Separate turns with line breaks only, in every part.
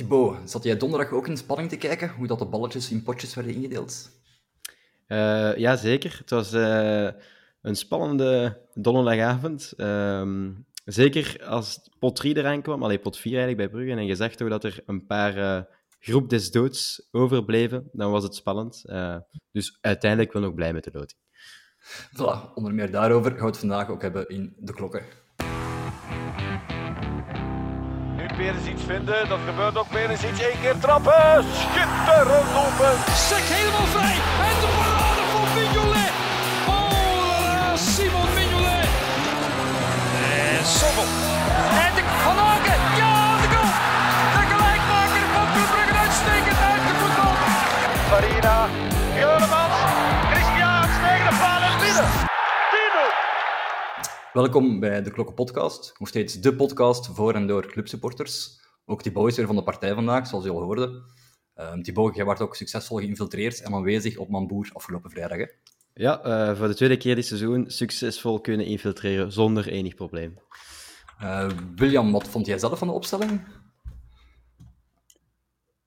Thibaut, zat jij donderdag ook in spanning te kijken hoe dat de balletjes in potjes werden ingedeeld?
Uh, ja, zeker. Het was uh, een spannende donderdagavond. Um, zeker als pot 3 eraan kwam, alleen pot 4 eigenlijk bij Brugge, en je zag toch dat er een paar uh, groep des doods overbleven, dan was het spannend. dus uiteindelijk wel nog blij met de loting.
Voilà, onder meer daarover gaan we het vandaag ook hebben in De Klokken.
Weer eens iets vinden. Dat gebeurt ook weer eens iets. Eén keer trappen. Schitterend open.
Sek helemaal vrij. En de parade van Mignolet. Oh, Simon Mignolet.
En Sommel.
En de Van Aken. Ja, de goal. De gelijkmaker van Club Brugge uitstekend uit de voetbal.
Farina. Juremans. Christian tegen de paal en binnen.
Welkom bij de Klokken Podcast. Nog steeds de podcast voor en door clubsupporters. Ook Thibaut is weer van de partij vandaag, zoals je al hoorde. Uh, Thibaut, jij werd ook succesvol geïnfiltreerd en aanwezig op Mamboer afgelopen vrijdag. Hè?
Ja, uh, voor de tweede keer dit seizoen succesvol kunnen infiltreren zonder enig probleem.
Uh, William, wat vond jij zelf van de opstelling?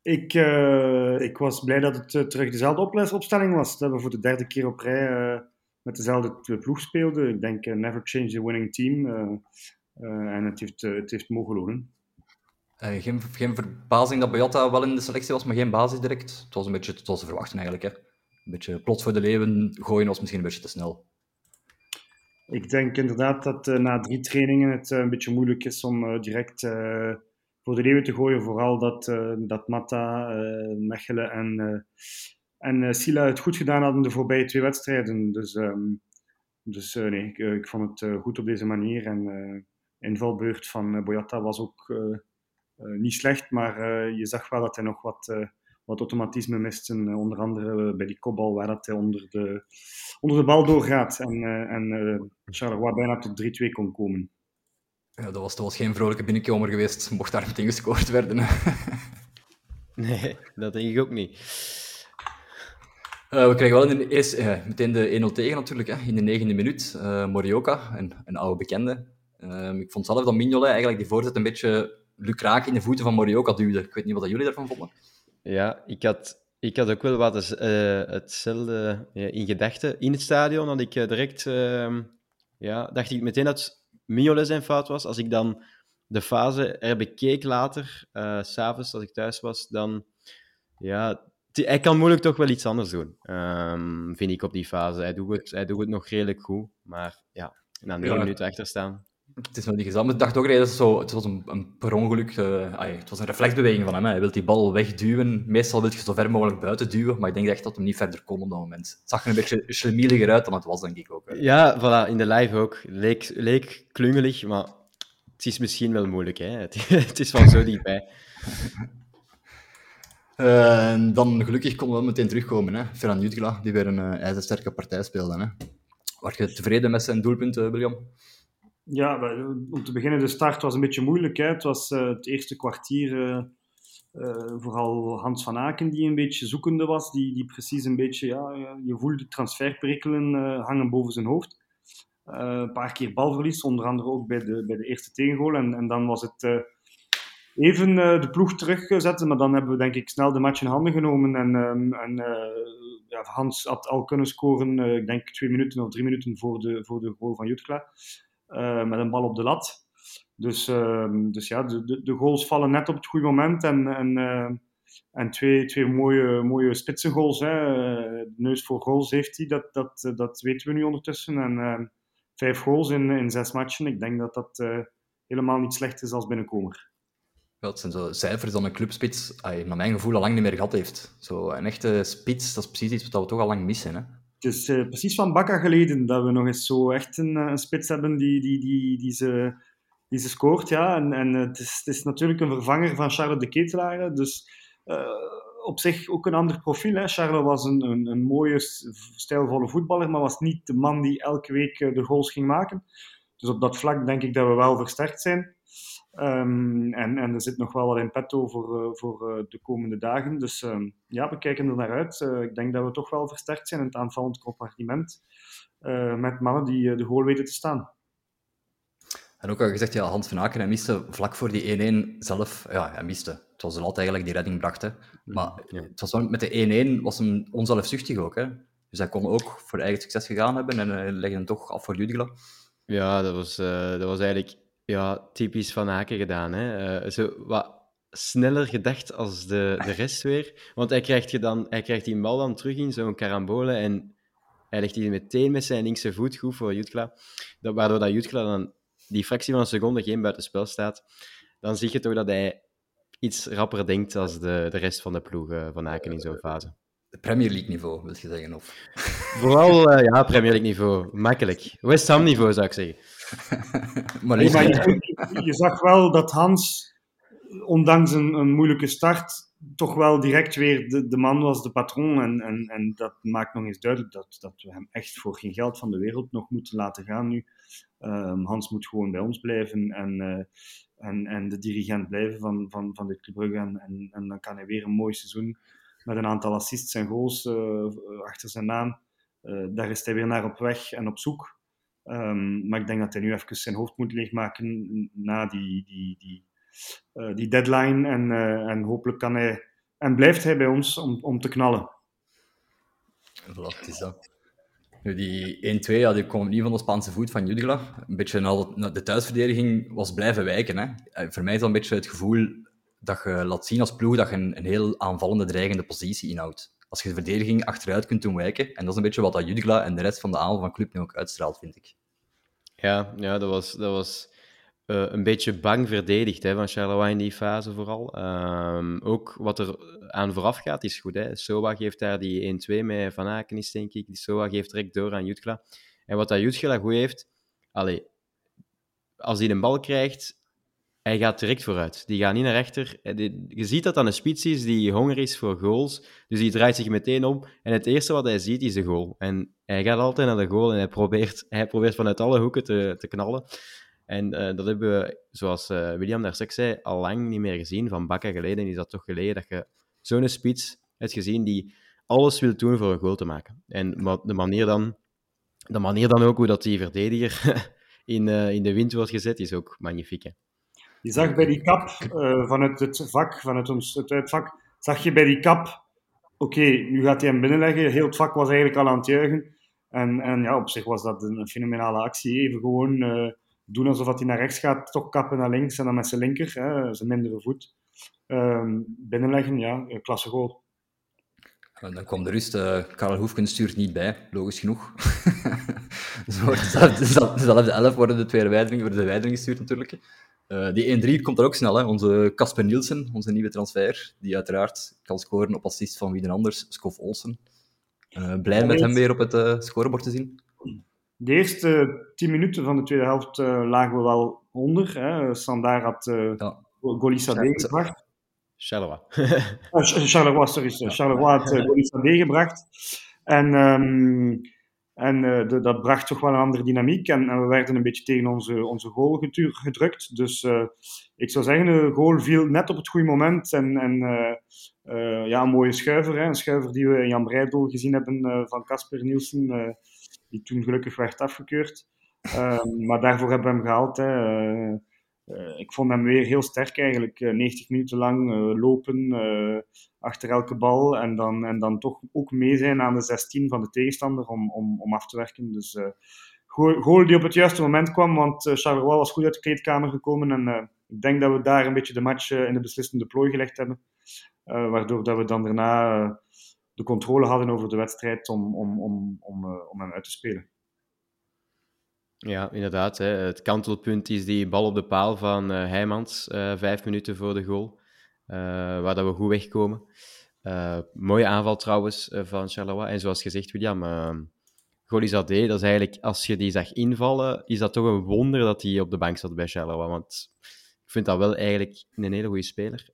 Ik, uh, ik was blij dat het terug dezelfde opstelling was. Dat we voor de derde keer op rij met dezelfde ploeg speelde. Ik denk uh, never change the winning team. Uh, uh, en het heeft, het heeft mogen lonen.
geen, geen verbazing dat Boyata wel in de selectie was, maar geen basis direct. Het was een beetje het was te verwachten eigenlijk. Hè. Een beetje plots voor de leeuwen gooien was misschien een beetje te snel.
Ik denk inderdaad dat na drie trainingen het een beetje moeilijk is om direct voor de leeuwen te gooien. Vooral dat, dat Mata, Mechelen en en uh, Sila het goed gedaan hadden de voorbije twee wedstrijden. Dus, um, dus uh, nee, ik, uh, ik, vond het goed op deze manier. En de invalbeurt van Boyata was ook niet slecht, maar je zag wel dat hij nog wat, wat automatisme mist. En, onder andere bij die kopbal waar dat hij onder de, onder de bal doorgaat. En, en Charleroi bijna tot 3-2 kon komen.
Ja, dat was, dat was geen vrolijke binnenkomer geweest, mocht daar meteen gescoord werden.
nee, dat denk ik ook niet.
Uh, we krijgen wel in de eerste, uh, meteen de 1-0 tegen natuurlijk, hè, in de negende minuut. Uh, Morioka, een, een, oude bekende. Ehm, ik vond zelf dat Mignolet eigenlijk die voorzet een beetje lukraak in de voeten van Morioka duwde. Ik weet niet wat jullie daarvan vonden.
Ja, ik had, ik had ook wel wat hetzelfde in gedachten. In het stadion had ik direct... Ehm, ja, dacht ik meteen dat Mignolet zijn fout was. Als ik dan de fase er bekeek later, s s'avonds als ik thuis was, dan... Ja, hij kan moeilijk toch wel iets anders doen, um, vind ik op die fase. Hij doet, het, hij doet het nog redelijk goed, maar ja, na ja. minuten achter staan.
Het is wel niet gezond. Ik dacht ook dat zo, het was een, een per ongeluk, uh, ay, het was een reflexbeweging van hem. Hè. Hij wil die bal wegduwen. Meestal wil je zo ver mogelijk buiten duwen, maar ik denk echt dat hij niet verder kon op dat moment. Het zag er een beetje schlemieliger uit dan het was, denk ik ook. Hè.
Ja, voilà, in de live ook. Leek, leek klungelig, maar het is misschien wel moeilijk. Hè. Het, het is van zo dichtbij.
Uh, dan gelukkig kon we wel meteen terugkomen. Hè. Ferran die weer een uh, ijzersterke partij speelde. Hè. Was je tevreden met zijn doelpunt, uh, William?
Ja, om te beginnen, de start was een beetje moeilijk. Hè. Het was het eerste kwartier vooral Hans van Aken die een beetje zoekende was. Die, die precies een beetje, ja, je voelde transferperikelen hangen boven zijn hoofd. een paar keer balverlies, onder andere ook bij de, bij de eerste tegengoal. En, en dan was het even uh, de ploeg terugzetten. Maar dan hebben we denk ik snel de match in handen genomen. En, um, en uh, ja, Hans had al kunnen scoren, uh, ik denk twee minuten of drie minuten voor de, voor de goal van Jutkla. met een bal op de lat. Dus, ehm, dus ja, de, de, de, goals vallen net op het goede moment. En, en, en twee, twee mooie, mooie spitsengoals. Hè. neus voor goals heeft hij, dat, dat, dat weten we nu ondertussen. En vijf goals in, in zes matchen. Ik denk dat dat helemaal niet slecht is als binnenkomer.
Ja, het zijn zo cijfers dan een clubspits, naar mijn gevoel, al lang niet meer gehad heeft. Zo, een echte spits, dat is precies iets wat we toch al lang missen. Hè?
Het is uh, precies van Bakka geleden dat we nog eens zo echt een, een spits hebben die, die, die, die, ze, die ze scoort. Ja. En, en het, is, het is natuurlijk een vervanger van Charles de Ketelaar. Dus uh, op zich ook een ander profiel. Hè. Was een, een, een mooie, stijlvolle voetballer, maar was niet de man die elke week de goals ging maken. Dus op dat vlak denk ik dat we wel versterkt zijn. Um, en, en er zit nog wel wat in petto voor, uh, voor uh, de komende dagen. Dus um, ja, we kijken er naar uit. Uh, ik denk dat we toch wel versterkt zijn in het aanvallend compartiment. met mannen die de goal weten te staan.
En ook al gezegd, ja, Hans van Aken, hij miste vlak voor die 1-1 zelf, ja, hij miste. Het was de lat eigenlijk die redding bracht. Hè. Maar
Ja.
het was wel, met de 1-1 was hem onzelfzuchtig ook. Hè. Dus hij kon ook voor eigen succes gegaan hebben en legde hem toch af voor Jutgla.
Ja, dat was, eh, dat was eigenlijk ja, typisch van Haken gedaan. Hè? Eh, zo wat sneller gedacht als de, de rest weer. Want hij krijgt, je dan, hij krijgt die bal dan terug in zo'n carambole en hij legt die meteen met zijn linkse voet goed voor Jutkla. Dat, waardoor dat Jutkla dan die fractie van een seconde geen buitenspel staat. Dan zie je toch dat hij iets rapper denkt als de, de rest van de ploeg eh, van Haken in zo'n fase.
Premier League niveau, wil je zeggen? Of...
Vooral, eh, ja, Premier League niveau. Makkelijk. West Ham niveau, zou ik zeggen.
maar
Nee,
liefst-
maar je, je zag wel dat Hans, ondanks een, een moeilijke start, toch wel direct weer de, de man was, de patroon. En, en, en dat maakt nog eens duidelijk dat, dat we hem echt voor geen geld van de wereld nog moeten laten gaan nu. Ehm, Hans moet gewoon bij ons blijven en, eh, en, en de dirigent blijven van, van, van dit Club Brugge. En, en, en dan kan hij weer een mooi seizoen met een aantal assists en goals eh, achter zijn naam. Eh, daar is hij weer naar op weg en op zoek. Ehm, maar ik denk dat hij nu even zijn hoofd moet leegmaken na die, die, die, eh, die deadline. En, eh, en hopelijk kan hij en blijft hij bij ons om, om te knallen.
Het is dat. Nu, die 1-2 ja, die kwam niet van de Spaanse voet van Jutgla. Een beetje de, de thuisverdediging was blijven wijken. Hè. Eh, Voor mij is dat een beetje het gevoel dat je laat zien als ploeg dat je een, een heel aanvallende, dreigende positie inhoudt. Als je de verdediging achteruit kunt doen wijken. En dat is een beetje wat dat en de rest van de aanval van club nu ook uitstraalt, vind ik.
Ja, ja dat was, dat was eh, een beetje bang verdedigd hè, van Charleroi in die fase vooral. Ehm, ook wat er aan vooraf gaat is goed. Hè. Soa geeft daar die 1-2 met Van Aken is, denk ik. Die Soa geeft direct door aan Jutkla. En wat dat goed heeft... Allee, als hij een bal krijgt, hij gaat direct vooruit. Die gaat niet naar rechter. Eh, Je ziet dat dat een spits is die honger is voor goals. Dus die draait zich meteen om. En het eerste wat hij ziet is de goal. En hij gaat altijd naar de goal en hij probeert, hij probeert vanuit alle hoeken te, te knallen. En eh, dat hebben we, zoals eh, William daar straks zei, al lang niet meer gezien. Van bakken geleden is dat toch geleden dat je zo'n spits hebt gezien die alles wil doen voor een goal te maken. En de manier dan, de manier dan ook hoe dat die verdediger in, in de wind wordt gezet, is ook magnifiek.
Je zag bij die kap eh, vanuit het vak, vanuit ons het uitvak, zag je bij die kap, oké, nu gaat hij hem binnenleggen. Heel het vak was eigenlijk al aan het juichen. En, en ja, op zich was dat een fenomenale actie. Even gewoon eh, doen alsof hij naar rechts gaat, toch kappen naar links en dan met zijn linker, hè, zijn mindere voet. Ehm, binnenleggen, ja, klasse goal.
En dan kwam de rust. eh Karel Hoefken stuurt niet bij, logisch genoeg. Zo wordt dezelfde, dezelfde, dezelfde elf worden de tweede wijdering, worden de wijdering gestuurd natuurlijk. Eh, die 1-3 komt er ook snel. Hè. Onze Casper Nielsen, onze nieuwe transfer, die uiteraard kan scoren op assist van wie dan anders, Skof Olsen. Eh, blij met hem weer op het eh, scorebord te zien.
De eerste tien minuten van de tweede helft eh, lagen we wel onder. Hè. Standaard had uh,
Ja.
Golissa D gebracht.
Charleroi.
Charleroi, sorry. Charleroi had uh, Golissa D gebracht. En, um, en de, dat bracht toch wel een andere dynamiek. En, en, we werden een beetje tegen onze, onze goal gedrukt. Dus uh, ik zou zeggen, de goal viel net op het goede moment. En, en uh, ja, een mooie schuiver. Hè. Een schuiver die we in Jan Breidel gezien hebben van Casper Nielsen. die toen gelukkig werd afgekeurd. Ehm, maar daarvoor hebben we hem gehaald. Hè. Uh, ik vond hem weer heel sterk eigenlijk. Uh, 90 minuten lang uh, lopen achter elke bal en dan, en dan toch ook mee zijn aan de 16 van de tegenstander om, om, om af te werken. Dus goal die op het juiste moment kwam, want Charleroi was goed uit de kleedkamer gekomen en ik denk dat we daar een beetje de match in de beslissende plooi gelegd hebben. waardoor dat we dan daarna de controle hadden over de wedstrijd om, om, om, om, om hem uit te spelen.
Ja, inderdaad. Hè. Het kantelpunt is die bal op de paal van uh, Heijmans, uh, vijf minuten voor de goal, uh, waar dat we goed wegkomen. mooie aanval trouwens van Charleroi. En zoals gezegd, William, uh, Golizadeh, dat is eigenlijk, als je die zag invallen, is dat toch een wonder dat hij op de bank zat bij Charleroi. Want ik vind dat wel eigenlijk een hele goede speler.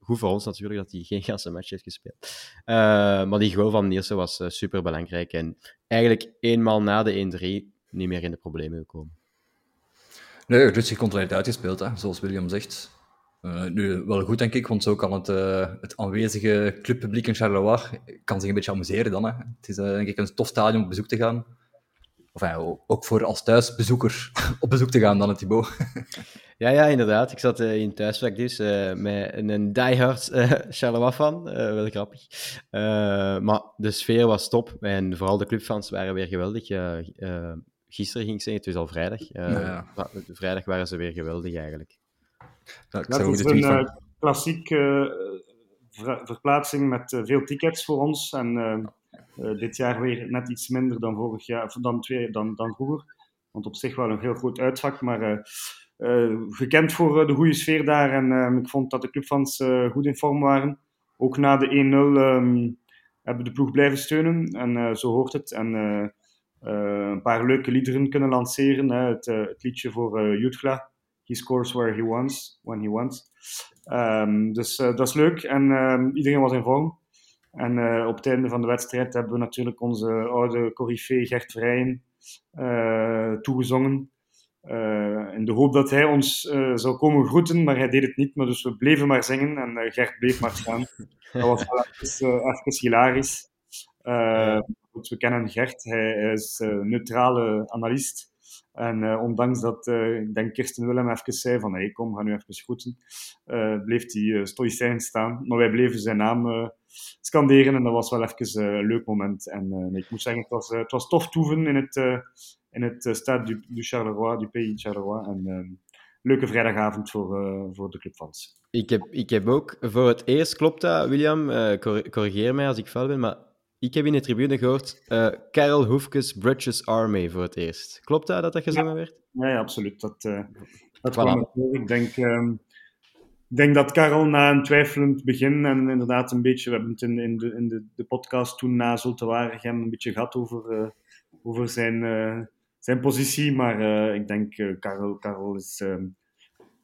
goed voor ons natuurlijk dat hij geen ganse match heeft gespeeld. maar die goal van Nielsen was super belangrijk. En eigenlijk eenmaal na de 1-3 niet meer in de problemen gekomen.
Nee, rustig controleerd uitgespeeld, hè, zoals William zegt. Uh, nu, wel goed, denk ik, want zo kan het, uh, het aanwezige clubpubliek in Charleroi kan zich een beetje amuseren dan. Hè. Het is uh, denk ik een tof stadion om op bezoek te gaan. of ja, ook voor als thuisbezoeker op bezoek te gaan dan het Thibaut.
Ja, ja, inderdaad. Ik zat uh, in thuiswerk dus uh, met een diehard uh, Charleroi fan. wel grappig. maar de sfeer was top en vooral de clubfans waren weer geweldig. Gisteren ging ik zeggen, het is al vrijdag. Ja, ja. Vrijdag waren ze weer geweldig eigenlijk.
Ja, dat is een van... klassieke ver verplaatsing met veel tickets voor ons. En dit jaar weer net iets minder dan vorig jaar, dan, twee, dan, dan vroeger. Want op zich wel een heel groot uitvak, maar uh, gekend voor eh, de goede sfeer daar. En ehm, ik vond dat de clubfans uh, goed in vorm waren. Ook na de 1-0 um, hebben de ploeg blijven steunen. En zo hoort het. En een paar leuke liederen kunnen lanceren. Hè. Het, het, liedje voor Jutgla. He scores where he wants, when he wants. Um, dus dat is leuk. En ehm, iedereen was in vorm. En op het einde van de wedstrijd hebben we natuurlijk onze oude corifee Gert Vrijen toegezongen. In de hoop dat hij ons zou komen groeten, maar hij deed het niet. Maar dus we bleven maar zingen en Gert bleef maar staan. Dat was wel even, even hilarisch. We kennen Gert, hij, is een neutrale analist. En ondanks dat, ik denk Kirsten Willem even zei van hey, kom, ga nu even groeten, bleef hij uh, stoïcijn staan. Maar wij bleven zijn naam scanderen en dat was wel even een leuk moment. En ik moet zeggen, het was, het was tof toeven in het in het uh, du, Charleroi, du Pays Charleroi. En uh, leuke vrijdagavond voor, uh, voor de clubfans.
Ik heb, ik heb ook voor het eerst, klopt dat, William? corrigeer mij als ik fout ben, maar ik heb in de tribune gehoord Karel Hoefkes Bridges Army voor het eerst. Klopt dat dat dat gezongen
ja.
werd?
Ja, ja, absoluut. Dat, dat voilà. Ik denk, um, ik denk dat Karel na een twijfelend begin en inderdaad een beetje, we hebben het in, in, de, in de, de podcast toen na Zulte Waregem een beetje gehad over, over zijn zijn positie. Maar uh, ik denk, uh, Karel, Karel is. Uh,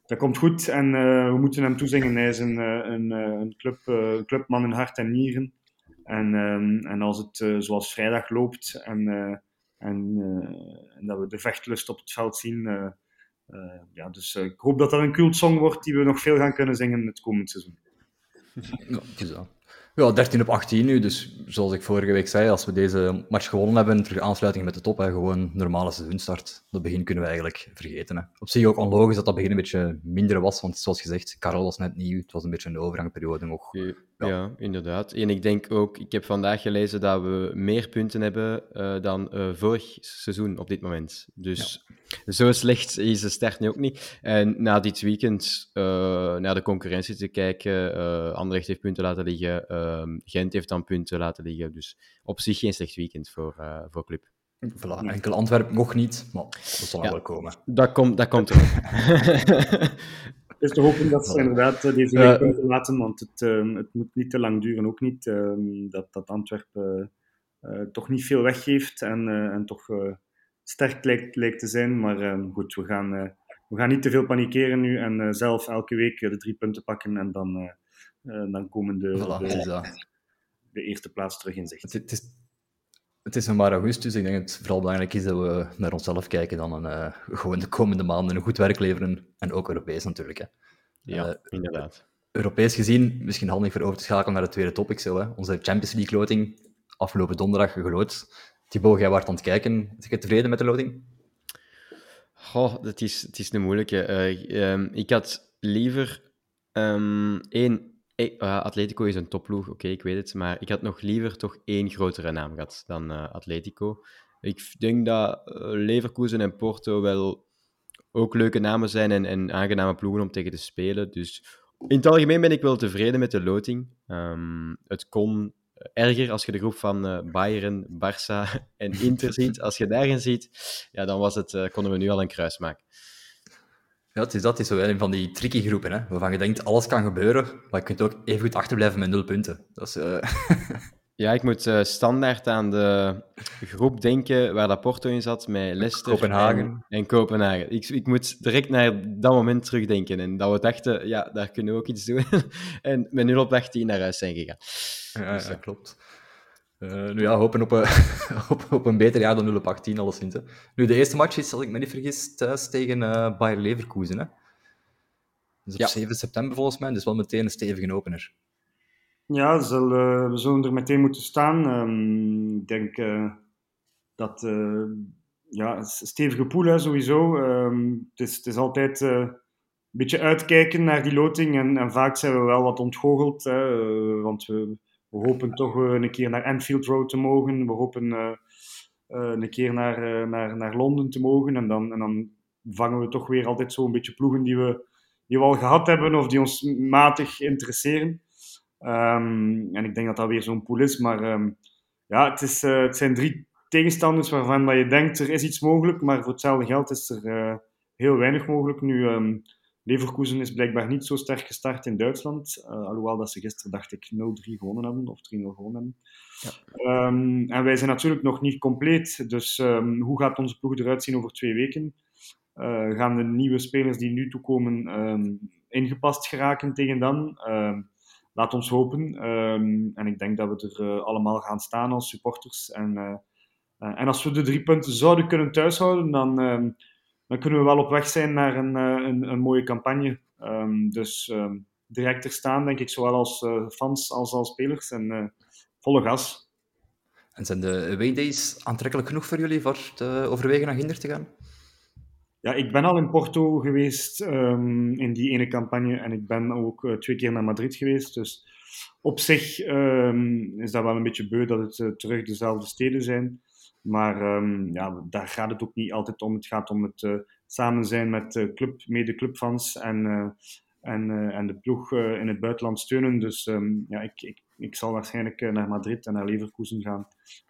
dat komt goed en we moeten hem toezingen. Hij is een, een, een club, clubman in hart en nieren. En, ehm, en als het zoals vrijdag loopt en, en, en, dat we de vechtlust op het veld zien. ja, dus ik hoop dat dat een cultsong wordt die we nog veel gaan kunnen zingen het komend seizoen.
Ja, het is dat. Ja, 13 op 18 nu. Dus zoals ik vorige week zei, als we deze match gewonnen hebben, terug aansluiting met de top, hè, gewoon normale seizoenstart. Dat begin kunnen we eigenlijk vergeten. Hè. Op zich ook onlogisch dat dat begin een beetje minder was, want zoals gezegd, Karel was net nieuw. Het was een beetje een overgangperiode nog.
Ja, ja. inderdaad. En ik denk ook, ik heb vandaag gelezen dat we meer punten hebben uh, dan uh, vorig seizoen op dit moment. Dus ja. zo slecht is de start nu ook niet. En na dit weekend uh, naar de concurrentie te kijken, Anderlecht heeft punten laten liggen. Ehm, Gent heeft dan punten laten liggen. Dus op zich geen slecht weekend voor, voor club.
Voilà, enkel Antwerpen nog niet, maar dat zal ja, wel komen.
Dat, komt dat komt
Het is te hopen dat ze inderdaad eh, deze week kunnen laten, want het, uh, het moet niet te lang duren, ook niet. Uh, dat, dat Antwerpen uh, toch niet veel weggeeft en, en toch sterk lijkt, lijkt te zijn. Maar ehm, goed, we gaan, we gaan niet te veel panikeren nu en zelf elke week de drie punten pakken en dan dan komen de,
voilà,
de, de, eerste plaats terug in zicht.
Het, het, is, het is nog maar augustus. Ik denk dat het vooral belangrijk is dat we naar onszelf kijken dan een, uh, gewoon de komende maanden een goed werk leveren. En ook Europees natuurlijk. Hè.
Ja, uh, inderdaad.
Europees gezien, misschien handig voor over te schakelen naar de tweede topic. Zo, hè. Onze Champions League loting, afgelopen donderdag geloot. Thibaut, jij waart aan het kijken. Is je tevreden met de loting?
Goh, het is, het is een moeilijke. Uh, um, ik had liever um, één Uh, Atletico is een topploeg, oké, ik weet het. Maar ik had nog liever toch één grotere naam gehad dan uh, Atletico. Ik denk dat uh, Leverkusen en Porto wel ook leuke namen zijn en, en, aangename ploegen om tegen te spelen. Dus in het algemeen ben ik wel tevreden met de loting. Um, het kon erger als je de groep van Bayern, Barça en Inter ziet. Als je daarin ziet, ja, dan was het, konden we nu al een kruis maken.
Ja, het is dat. Het is zo een van die tricky groepen, hè, waarvan je denkt, alles kan gebeuren, maar je kunt ook even goed achterblijven met nul punten. Dat is, uh...
ja, ik moet uh, standaard aan de groep denken waar dat Porto in zat, met Leicester
Kopenhagen.
En, en Kopenhagen. Ik, ik moet direct naar dat moment terugdenken en dat we dachten, ja, daar kunnen we ook iets doen. en met 0 op 18 naar huis zijn gegaan.
Ja, dus, ja klopt. Uh, nu ja, hopen op, uh, op, op, een beter jaar dan 0 op 18, alleszins. Hè. Nu, de eerste match is, als ik me niet vergis, thuis tegen uh, Bayer Leverkusen. Hè. Dus op ja. 7 september volgens mij, dus wel meteen een stevige opener.
Ja, zal, we zullen er meteen moeten staan. Um, ik denk dat ja, stevige pool hè, sowieso. Ehm, het, is, het is altijd eh, een beetje uitkijken naar die loting. En, en vaak zijn we wel wat ontgoocheld. Hè, eh, want we, we hopen toch eh, een keer naar Anfield Road te mogen. We hopen eh, eh, een keer naar, naar, naar Londen te mogen. En dan, en dan vangen we toch weer altijd zo'n beetje ploegen die we, die we al gehad hebben of die ons matig interesseren. Ehm, en ik denk dat dat weer zo'n pool is. Maar ehm, ja, het, is, het zijn drie tegenstanders waarvan dat je denkt er is iets mogelijk. Maar voor hetzelfde geld is er heel weinig mogelijk. Nu, ehm, Leverkusen is blijkbaar niet zo sterk gestart in Duitsland. eh, alhoewel dat ze gisteren, dacht ik, 0-3 gewonnen hebben. Of 3-0 gewonnen hebben. Ehm, en wij zijn natuurlijk nog niet compleet. Dus ehm, hoe gaat onze ploeg eruit zien over twee weken? Eh, gaan de nieuwe spelers die nu toekomen ehm, ingepast geraken tegen dan? Laat ons hopen. En ik denk dat we er eh, allemaal gaan staan als supporters. En, en als we de drie punten zouden kunnen thuishouden, dan, dan kunnen we wel op weg zijn naar een, eh, een, een mooie campagne. Ehm, dus ehm, direct er staan, denk ik, zowel als eh, fans als als spelers. En eh, volle gas.
En zijn de away days aantrekkelijk genoeg voor jullie voor te overwegen naar Ginder te gaan?
Ja, ik ben al in Porto geweest ehm, in die ene campagne en ik ben ook twee keer naar Madrid geweest. Dus op zich is dat wel een beetje beu dat het terug dezelfde steden zijn. Maar ehm, ja, daar gaat het ook niet altijd om. Het gaat om het eh, samen zijn met eh, club, mede-clubfans en, eh, en, eh, en de ploeg eh, in het buitenland steunen. Dus ehm, ja, ik, ik, ik zal waarschijnlijk naar Madrid en naar Leverkusen gaan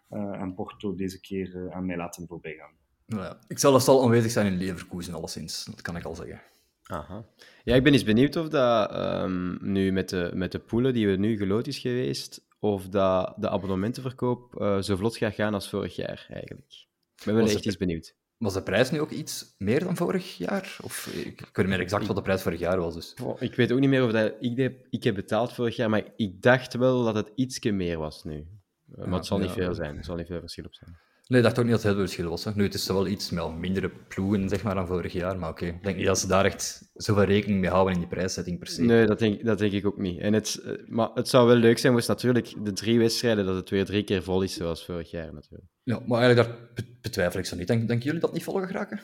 eh, en Porto deze keer eh, aan mij laten voorbij gaan.
Nou ja, ik zal zal aanwezig zijn in Leverkusen, alleszins. Dat kan ik al zeggen.
Aha. Ja, ik ben eens benieuwd of dat ehm, nu met de, met de poelen die we nu geloot is geweest, of dat de abonnementenverkoop eh, zo vlot gaat gaan als vorig jaar, eigenlijk. Ik ben wel echt eens benieuwd.
Was de prijs nu ook iets meer dan vorig jaar? Of ik, ik weet niet meer exact wat de prijs vorig jaar was. Dus.
Oh, ik weet ook niet meer of dat ik, heb, ik heb betaald vorig jaar, maar ik dacht wel dat het ietsje meer was nu. Eh, maar het zal niet veel zijn. Er zal niet veel verschil op zijn.
Nee, ik dacht ook niet dat het heel veel verschil was. Hè. Nu, het is wel iets met mindere ploegen zeg maar, dan vorig jaar. Maar oké, ik denk niet dat ze daar echt zoveel rekening mee houden in die prijszetting per se.
Nee, dat denk, dat denk ik ook niet. En het, eh, maar het zou wel leuk zijn, moest natuurlijk de drie wedstrijden, dat het weer drie keer vol is, zoals vorig jaar natuurlijk.
Ja, maar eigenlijk daar be- betwijfel ik zo niet. Denk, denken jullie dat niet vol gaat geraken?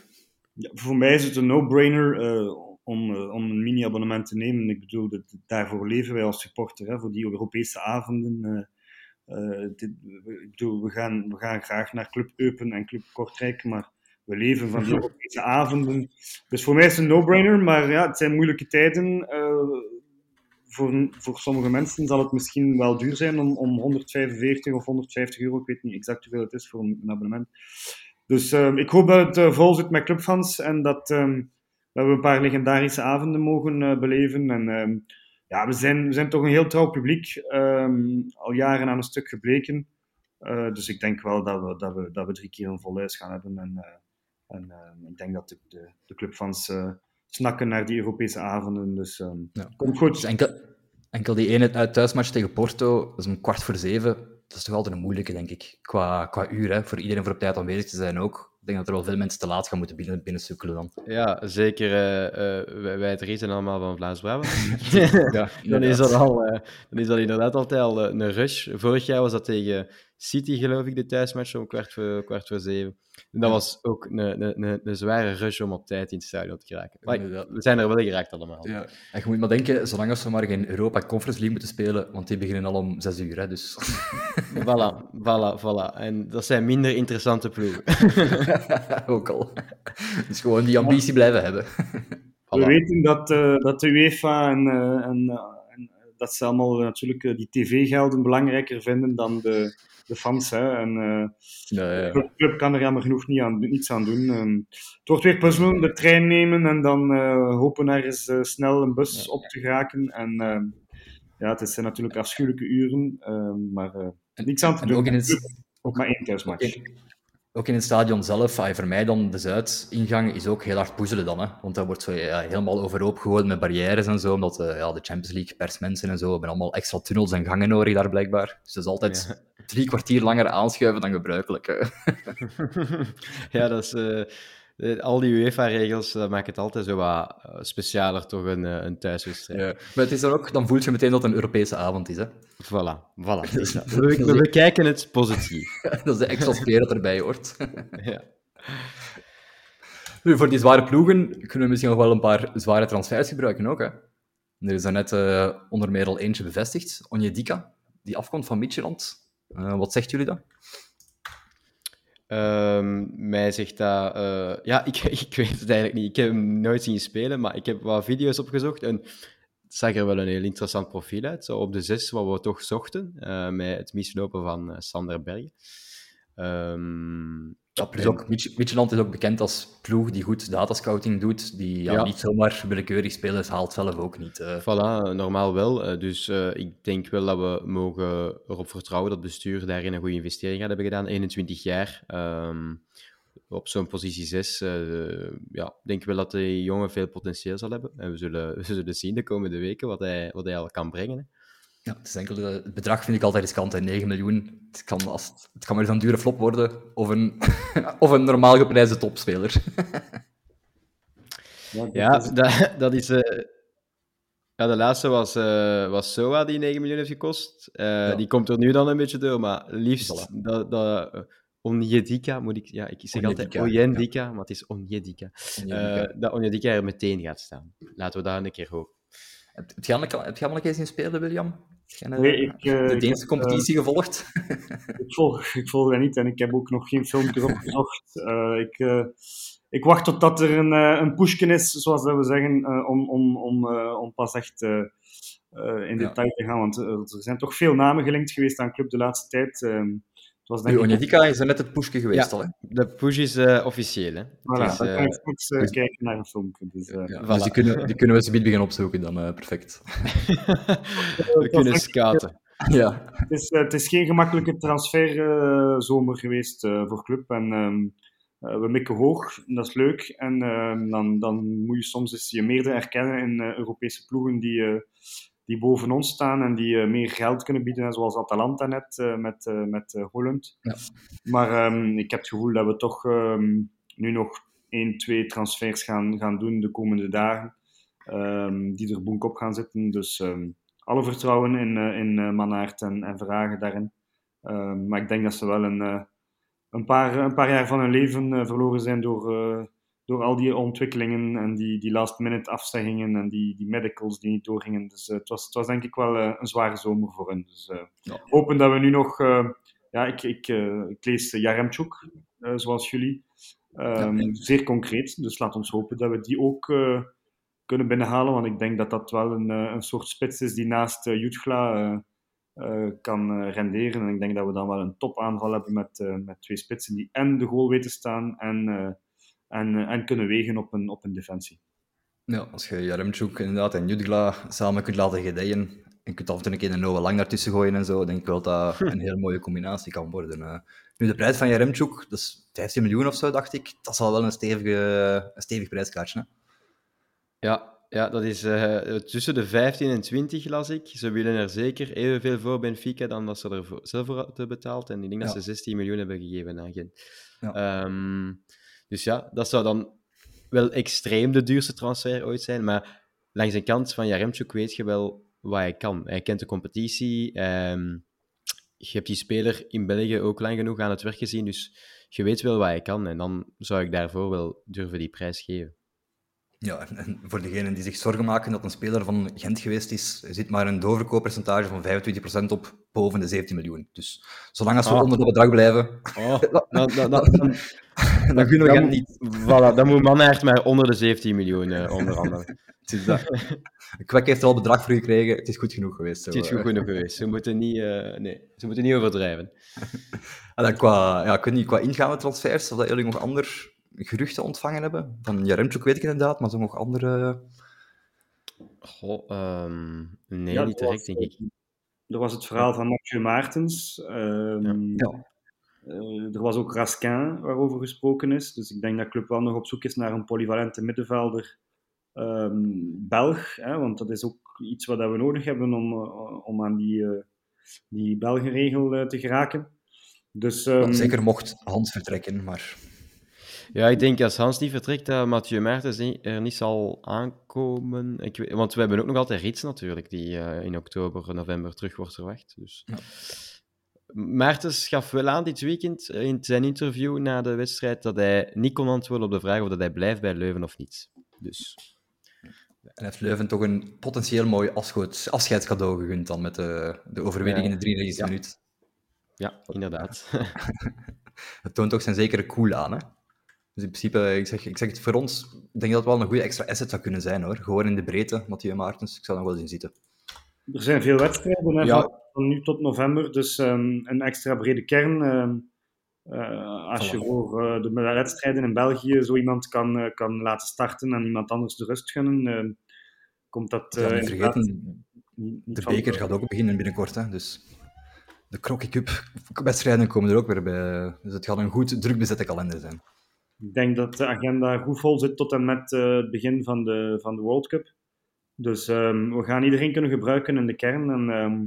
Ja, voor mij is het een no-brainer eh, om, eh, om een mini-abonnement te nemen. Ik bedoel, dat, daarvoor leven wij als supporter, hè, voor die Europese avonden. Dit, we- bedoel, we gaan, we gaan graag naar Club Eupen en Club Kortrijk, maar we leven van die Europese avonden. Dus voor mij is het een no-brainer, maar ja, het zijn moeilijke tijden. eh, voor, voor sommige mensen zal het misschien wel duur zijn om, om 145 of 150 euro, ik weet niet exact hoeveel het is voor een, abonnement. Dus ehm, ik hoop dat het eh, vol zit met clubfans en dat, ehm, dat we een paar legendarische avonden mogen eh, beleven. En ehm, ja, we zijn, we zijn toch een heel trouw publiek, ehm, al jaren aan een stuk gebleken. Eh, dus ik denk wel dat we, dat, we, dat we drie keer een vol huis gaan hebben. En, eh, en eh, ik denk dat de, de, de clubfans snakken naar die Europese avonden. Dus
Ja.
komt goed.
Dus enkel, enkel die ene uit thuismatch tegen Porto, dat is om kwart voor zeven. Dat is toch altijd een moeilijke, denk ik. Qua, qua uur, hè. voor iedereen voor op tijd aanwezig te zijn ook. Ik denk dat er wel veel mensen te laat gaan moeten binnen, binnensukkelen dan.
Ja, zeker. eh, eh, wij, wij drie zijn allemaal van Vlaams-Brabant.
Ja,
dan, is dat al, eh, dan is dat inderdaad altijd al een rush. Vorig jaar was dat tegen City, geloof ik, de thuismatch om kwart voor, kwart voor zeven. En dat was ook een, een, een, een zware rush om op tijd in het stadion te geraken. Maar we zijn er wel geraakt allemaal.
Ja. En je moet maar denken, zolang als we maar geen Europa Conference League moeten spelen, want die beginnen al om zes uur, hè, dus...
Voilà, voilà, voilà. En dat zijn minder interessante ploegen.
ook al. Dus gewoon die ambitie blijven hebben.
We weten dat, eh, dat de UEFA en, eh, en, eh, en dat ze allemaal natuurlijk die tv-gelden belangrijker vinden dan de, de fans. Hè. En,
Ja, ja,
de club, kan er jammer genoeg niet aan, niets aan doen. Ehm, het wordt weer puzzelen, de trein nemen en dan hopen ergens eh, snel een bus op te geraken. En ehm, ja, het zijn natuurlijk afschuwelijke uren, ehm, maar niets aan te
En
doen.
ook in het,
Ook maar één thuismatch.
Ook in, het stadion zelf, ah, voor mij dan de Zuidingang is ook heel hard puzzelen dan. Hè? Want dat wordt zo, ja, helemaal overhoop gegooid met barrières en zo, omdat eh, ja, de Champions League persmensen en zo hebben allemaal extra tunnels en gangen nodig daar blijkbaar. Dus dat is altijd drie kwartier langer aanschuiven dan gebruikelijk.
ja, dat is... eh, al die UEFA-regels, dat maakt het altijd zo wat eh, specialer, toch, een, eh, een thuiswedstrijd.
Ja. Maar het is dan ook, dan voel je meteen dat het een Europese avond is. Hè?
Voilà, voilà. We, we bekijken het positief.
dat is de extra sfeer dat erbij hoort.
ja.
Nu, voor die zware ploegen kunnen we misschien nog wel een paar zware transfers gebruiken ook. Hè? Er is er net eh, onder meer al eentje bevestigd. Onjedika, die afkomt van Midtjylland. Eh, wat zegt jullie dan?
Ehm, mij zegt dat... eh, ja, ik, ik weet het eigenlijk niet. Ik heb hem nooit zien spelen, maar ik heb wat video's opgezocht en het zag er wel een heel interessant profiel uit. Zo op de zes wat we toch zochten, eh, met het mislopen van eh, Sander Bergen. Ehm,
Ja, plus ook, Midtjylland is ook bekend als ploeg die goed datascouting doet, die ja,
Ja.
niet zomaar willekeurig spelers haalt, zelf ook niet. eh.
Voilà, normaal wel. Eh, Dus eh, ik denk wel dat we mogen erop vertrouwen dat het bestuur daarin een goede investering gaat hebben gedaan. 21 jaar, ehm, op zo'n positie 6. ja, ik denk wel dat die jongen veel potentieel zal hebben. En we zullen, we zullen zien de komende weken wat hij, wat hij al kan brengen. Hè.
Ja, het, is enkel, eh, het bedrag vind ik altijd riskant, hè. 9 miljoen. Het kan, als, het- kan maar eens een dure flop worden, of een, of een normaal geprijsde topspeler.
Ja, dat, dat is... eh, ja, de laatste was, eh, was Soa, die 9 miljoen heeft gekost. Eh, Die komt er nu dan een beetje door, maar liefst
Voilà.
dat... dat Onjedika, moet ik... Ja, ik zeg altijd Onjedika, maar het is Onjedika.
Onjedika.
Eh, dat Onjedika er meteen gaat staan. Laten we dat een keer hopen.
Heb heb je al- heb je al een keer zien spelen, William? Eh,
Nee, ik, eh,
de Deense competitie gevolgd?
ik, volg, ik volg dat niet en ik heb ook nog geen filmpjes opgezocht. Eh, ik, eh, ik wacht totdat er een, eh, een pushken is, zoals dat we zeggen, eh, om, om, om, eh, om pas echt eh, eh, in
Ja.
detail te gaan. Want eh, er zijn toch veel namen gelinkt geweest aan club de laatste tijd. Het was denk
Nu,
ik
is er net het pushje geweest
Ja.
al, hè?
De push is eh, officieel, hè.
Voilà,
is,
dan kan ik straks
dus-
kijken naar een filmpje. Dus, eh,
Ja,
Voilà.
Dus die kunnen, die kunnen we zometeen beginnen opzoeken, dan eh, perfect.
we kunnen scouten.
Ja.
het, is, het is geen gemakkelijke transferzomer geweest eh, voor club. En ehm, eh, we mikken hoog, en dat is leuk. En ehm, dan, dan moet je soms eens je meerdere erkennen in eh, Europese ploegen die, eh, die boven ons staan en die eh, meer geld kunnen bieden, zoals Atalanta net eh, met, eh met Holland.
Ja.
Maar ehm, ik heb het gevoel dat we toch ehm, nu nog één, twee transfers gaan, gaan doen de komende dagen, ehm, die er boek op gaan zitten. Dus alle vertrouwen in, in Mannaert en, en Vragen daarin. Maar ik denk dat ze wel een, een, paar, een paar jaar van hun leven verloren zijn door, door al die ontwikkelingen en die, die last-minute afzeggingen en die, die medicals die niet doorgingen. Dus eh, het, was, het was denk ik wel eh, een zware zomer voor hen. Dus eh,
Ja.
hopen dat we nu nog... ja, ik, ik, ik lees Jaremchuk, zoals jullie. Ehm, Zeer concreet, dus laat ons hopen dat we die ook kunnen binnenhalen. Want ik denk dat dat wel een, een soort spits is die naast uh, Jutgla kan renderen. En ik denk dat we dan wel een topaanval hebben met, eh, met twee spitsen die en de goal weten staan en, en, eh, en kunnen wegen op een, op een defensie.
ja, als je Jaremchuk inderdaad en Jutgla samen kunt laten gedijen en kunt af en toe een keer een Noah Lang daartussen gooien en zo, denk ik wel dat dat een heel mooie combinatie kan worden. eh. Nu, de prijs van Jaremchuk, dat is 15 miljoen of zo, dacht ik. Dat zal wel een, stevige, een stevig prijskaartje, hè?
Ja, ja, dat is eh, tussen de 15 en 20, las ik. Ze willen er zeker evenveel voor Benfica dan dat ze er voor- zelf voor hadden betaald. En ik denk dat ze 16 miljoen hebben gegeven aan Gent.
Ja.
Ehm, dus ja, dat zou dan wel extreem de duurste transfer ooit zijn. Maar langs de kant van Jaremchuk weet je wel wat hij kan. Hij kent de competitie. ehm, je hebt die speler in België ook lang genoeg aan het werk gezien. Dus je weet wel wat hij kan. En dan zou ik daarvoor wel durven die prijs geven.
Ja, en- voor degenen die zich zorgen maken dat een speler van Gent geweest is, zit maar een doorverkooppercentage van 25% op boven de 17 miljoen. Dus zolang als we
Ah.
onder dat bedrag blijven,
Oh, dan, dan, dan, dan,
kunnen we Gent niet.
Voilà, dan moet Mannaert maar onder de 17 miljoen, eh, onder andere.
Het is dat. Kwek heeft er al bedrag voor gekregen, het is goed genoeg geweest. Zo.
Het is goed
eh.
genoeg geweest. Ze moeten niet, eh, nee, ze moeten niet overdrijven.
En dan qua, ja, ik weet niet, qua ingaande transfers, of dat jullie nog ander geruchten ontvangen hebben. Van Jaremchuk weet ik inderdaad, maar zo nog andere...
Goh, ehm, nee,
Ja,
niet direct,
was,
denk ik.
Er was het verhaal van Mathieu Maartens. Ehm,
Ja.
eh, er was ook Raskin waarover gesproken is. Dus ik denk dat Club wel nog op zoek is naar een polyvalente middenvelder. ehm, Belg, hè, want dat is ook iets wat we nodig hebben om, eh, om aan die, eh die Belgenregel eh, te geraken. Dus, ehm,
Zeker mocht Hans vertrekken, maar...
Ja, ik denk als Hans niet vertrekt, dat Mathieu Maartens niet- er niet zal aankomen. Ik weet, want we hebben ook nog altijd Rits natuurlijk, die eh, in oktober, november terug wordt verwacht. Dus
Ja.
Maartens gaf wel aan dit weekend eh, in zijn interview na de wedstrijd dat hij niet kon antwoorden op de vraag of dat hij blijft bij Leuven of niet. Dus
En heeft Leuven toch een potentieel mooi afscheidscadeau gegund dan met de, de overwinning
Ja.
in de 93e
Ja.
minuut.
ja, inderdaad.
Het toont ook zijn zekere cool aan. Hè? Dus in principe, ik zeg, ik zeg het voor ons, ik denk dat het wel een goede extra asset zou kunnen zijn hoor. Gewoon in de breedte, Mathieu Maartens. Ik zou nog wel zien zitten.
Er zijn veel wedstrijden hè,
Ja.
van, nu tot november, dus ehm, een extra brede kern. ehm, eh, als je voor eh, de wedstrijden in België zo iemand kan, eh, kan laten starten en iemand anders de rust gunnen, ehm, komt dat
Ja,
eh,
niet vergeten,
niet, niet
de
van-
beker gaat ook beginnen binnenkort. Hè? Dus de Crocky Cup wedstrijden komen er ook weer bij. Dus het gaat een goed druk bezette kalender zijn.
Ik denk dat de agenda goed vol zit tot en met eh, het begin van de, van de World Cup. Dus ehm, we gaan iedereen kunnen gebruiken in de kern. En, ehm,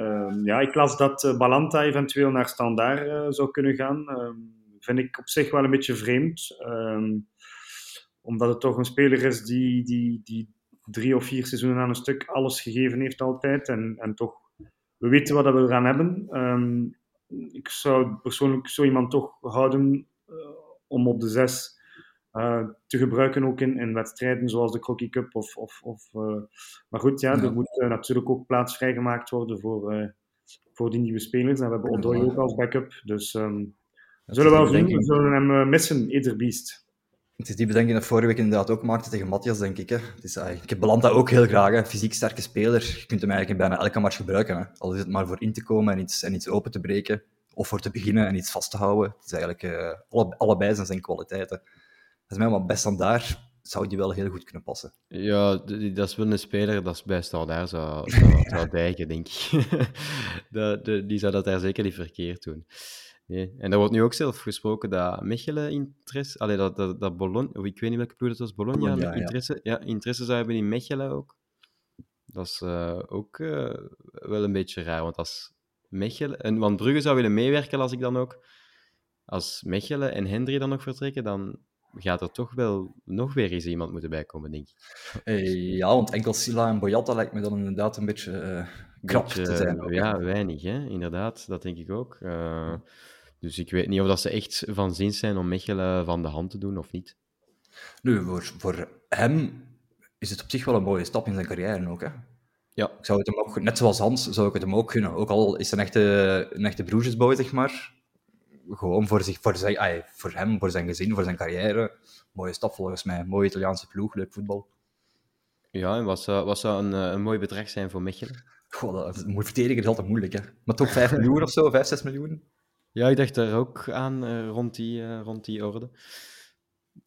ehm, ja, ik las dat eh, Balanta eventueel naar Standaard eh, zou kunnen gaan. Vind ik op zich wel een beetje vreemd. omdat het toch een speler is die, die, die drie of vier seizoenen aan een stuk alles gegeven heeft altijd. En, en toch, we weten wat we eraan hebben. Ik zou persoonlijk zo iemand toch houden om op de zes eh, te gebruiken, ook in, in wedstrijden zoals de Crocky Cup. Of, of, of, eh, maar goed, ja,
Ja.
er moet eh, natuurlijk ook plaats vrijgemaakt worden voor, voor die nieuwe spelers. En we hebben Odoi ook als backup. Dus ehm, we zullen wel zien. We zullen hem missen, ieder beest.
Het is die bedenking dat vorige week inderdaad ook maakte tegen Matthias, denk ik. Hè. Het is, ik heb Belanda ook heel graag. Hè. Fysiek sterke speler. Je kunt hem eigenlijk in bijna elke match gebruiken. Hè. Al is het maar voor in te komen en iets, en iets open te breken. Of voor te beginnen en iets vast te houden. Het is eigenlijk eh, alle, allebei zijn zijn kwaliteiten. Dat is mij maar best dan daar zou die wel heel goed kunnen passen.
Ja, dat is wel een speler, dat is bij Standaard zou, zou, zou dijken, denk ik. dat, de, die zou dat daar zeker niet verkeerd doen. Nee. En er wordt nu ook zelf gesproken dat Mechelen interesse... Allee, dat, dat, dat Bologna... Of ik weet niet welke ploeg dat was, Bologna,
Bologna, ja.
interesse, ja. interesse zou hebben in Mechelen ook. Dat is eh, ook eh, wel een beetje raar, want als Mechelen... En, want Brugge zou willen meewerken als ik dan ook... Als Mechelen en Hendry dan nog vertrekken, dan gaat er toch wel nog weer eens iemand moeten bijkomen, denk ik.
Eh, ja, want enkel Silla en Boyata lijkt me dan inderdaad een beetje eh krap
Beetje,
te zijn. ook, hè.
ja, weinig, hè? inderdaad. Dat denk ik ook. Eh, dus ik weet niet of dat ze echt van zin zijn om Mechelen van de hand te doen of niet.
Nu, voor, voor hem is het op zich wel een mooie stap in zijn carrière ook. Hè?
Ja,
Ik zou het hem ook, net zoals Hans, zou ik het hem ook gunnen. Ook al is hij een echte, een echte broertjesboy, zeg maar. Gewoon voor, zich, voor, zijn, ai, voor hem, voor zijn gezin, voor zijn carrière. Mooie stap volgens mij. Mooie Italiaanse ploeg, leuk voetbal.
ja en wat zou, wat zou een, eh, een mooi bedrag zijn voor Mechelen?
Goh, dat, moet verdedigen is altijd moeilijk, hè. Maar toch 5 miljoen of zo, 5, 6 miljoen?
Ja, ik dacht daar ook aan eh, rond, die, eh, rond die orde.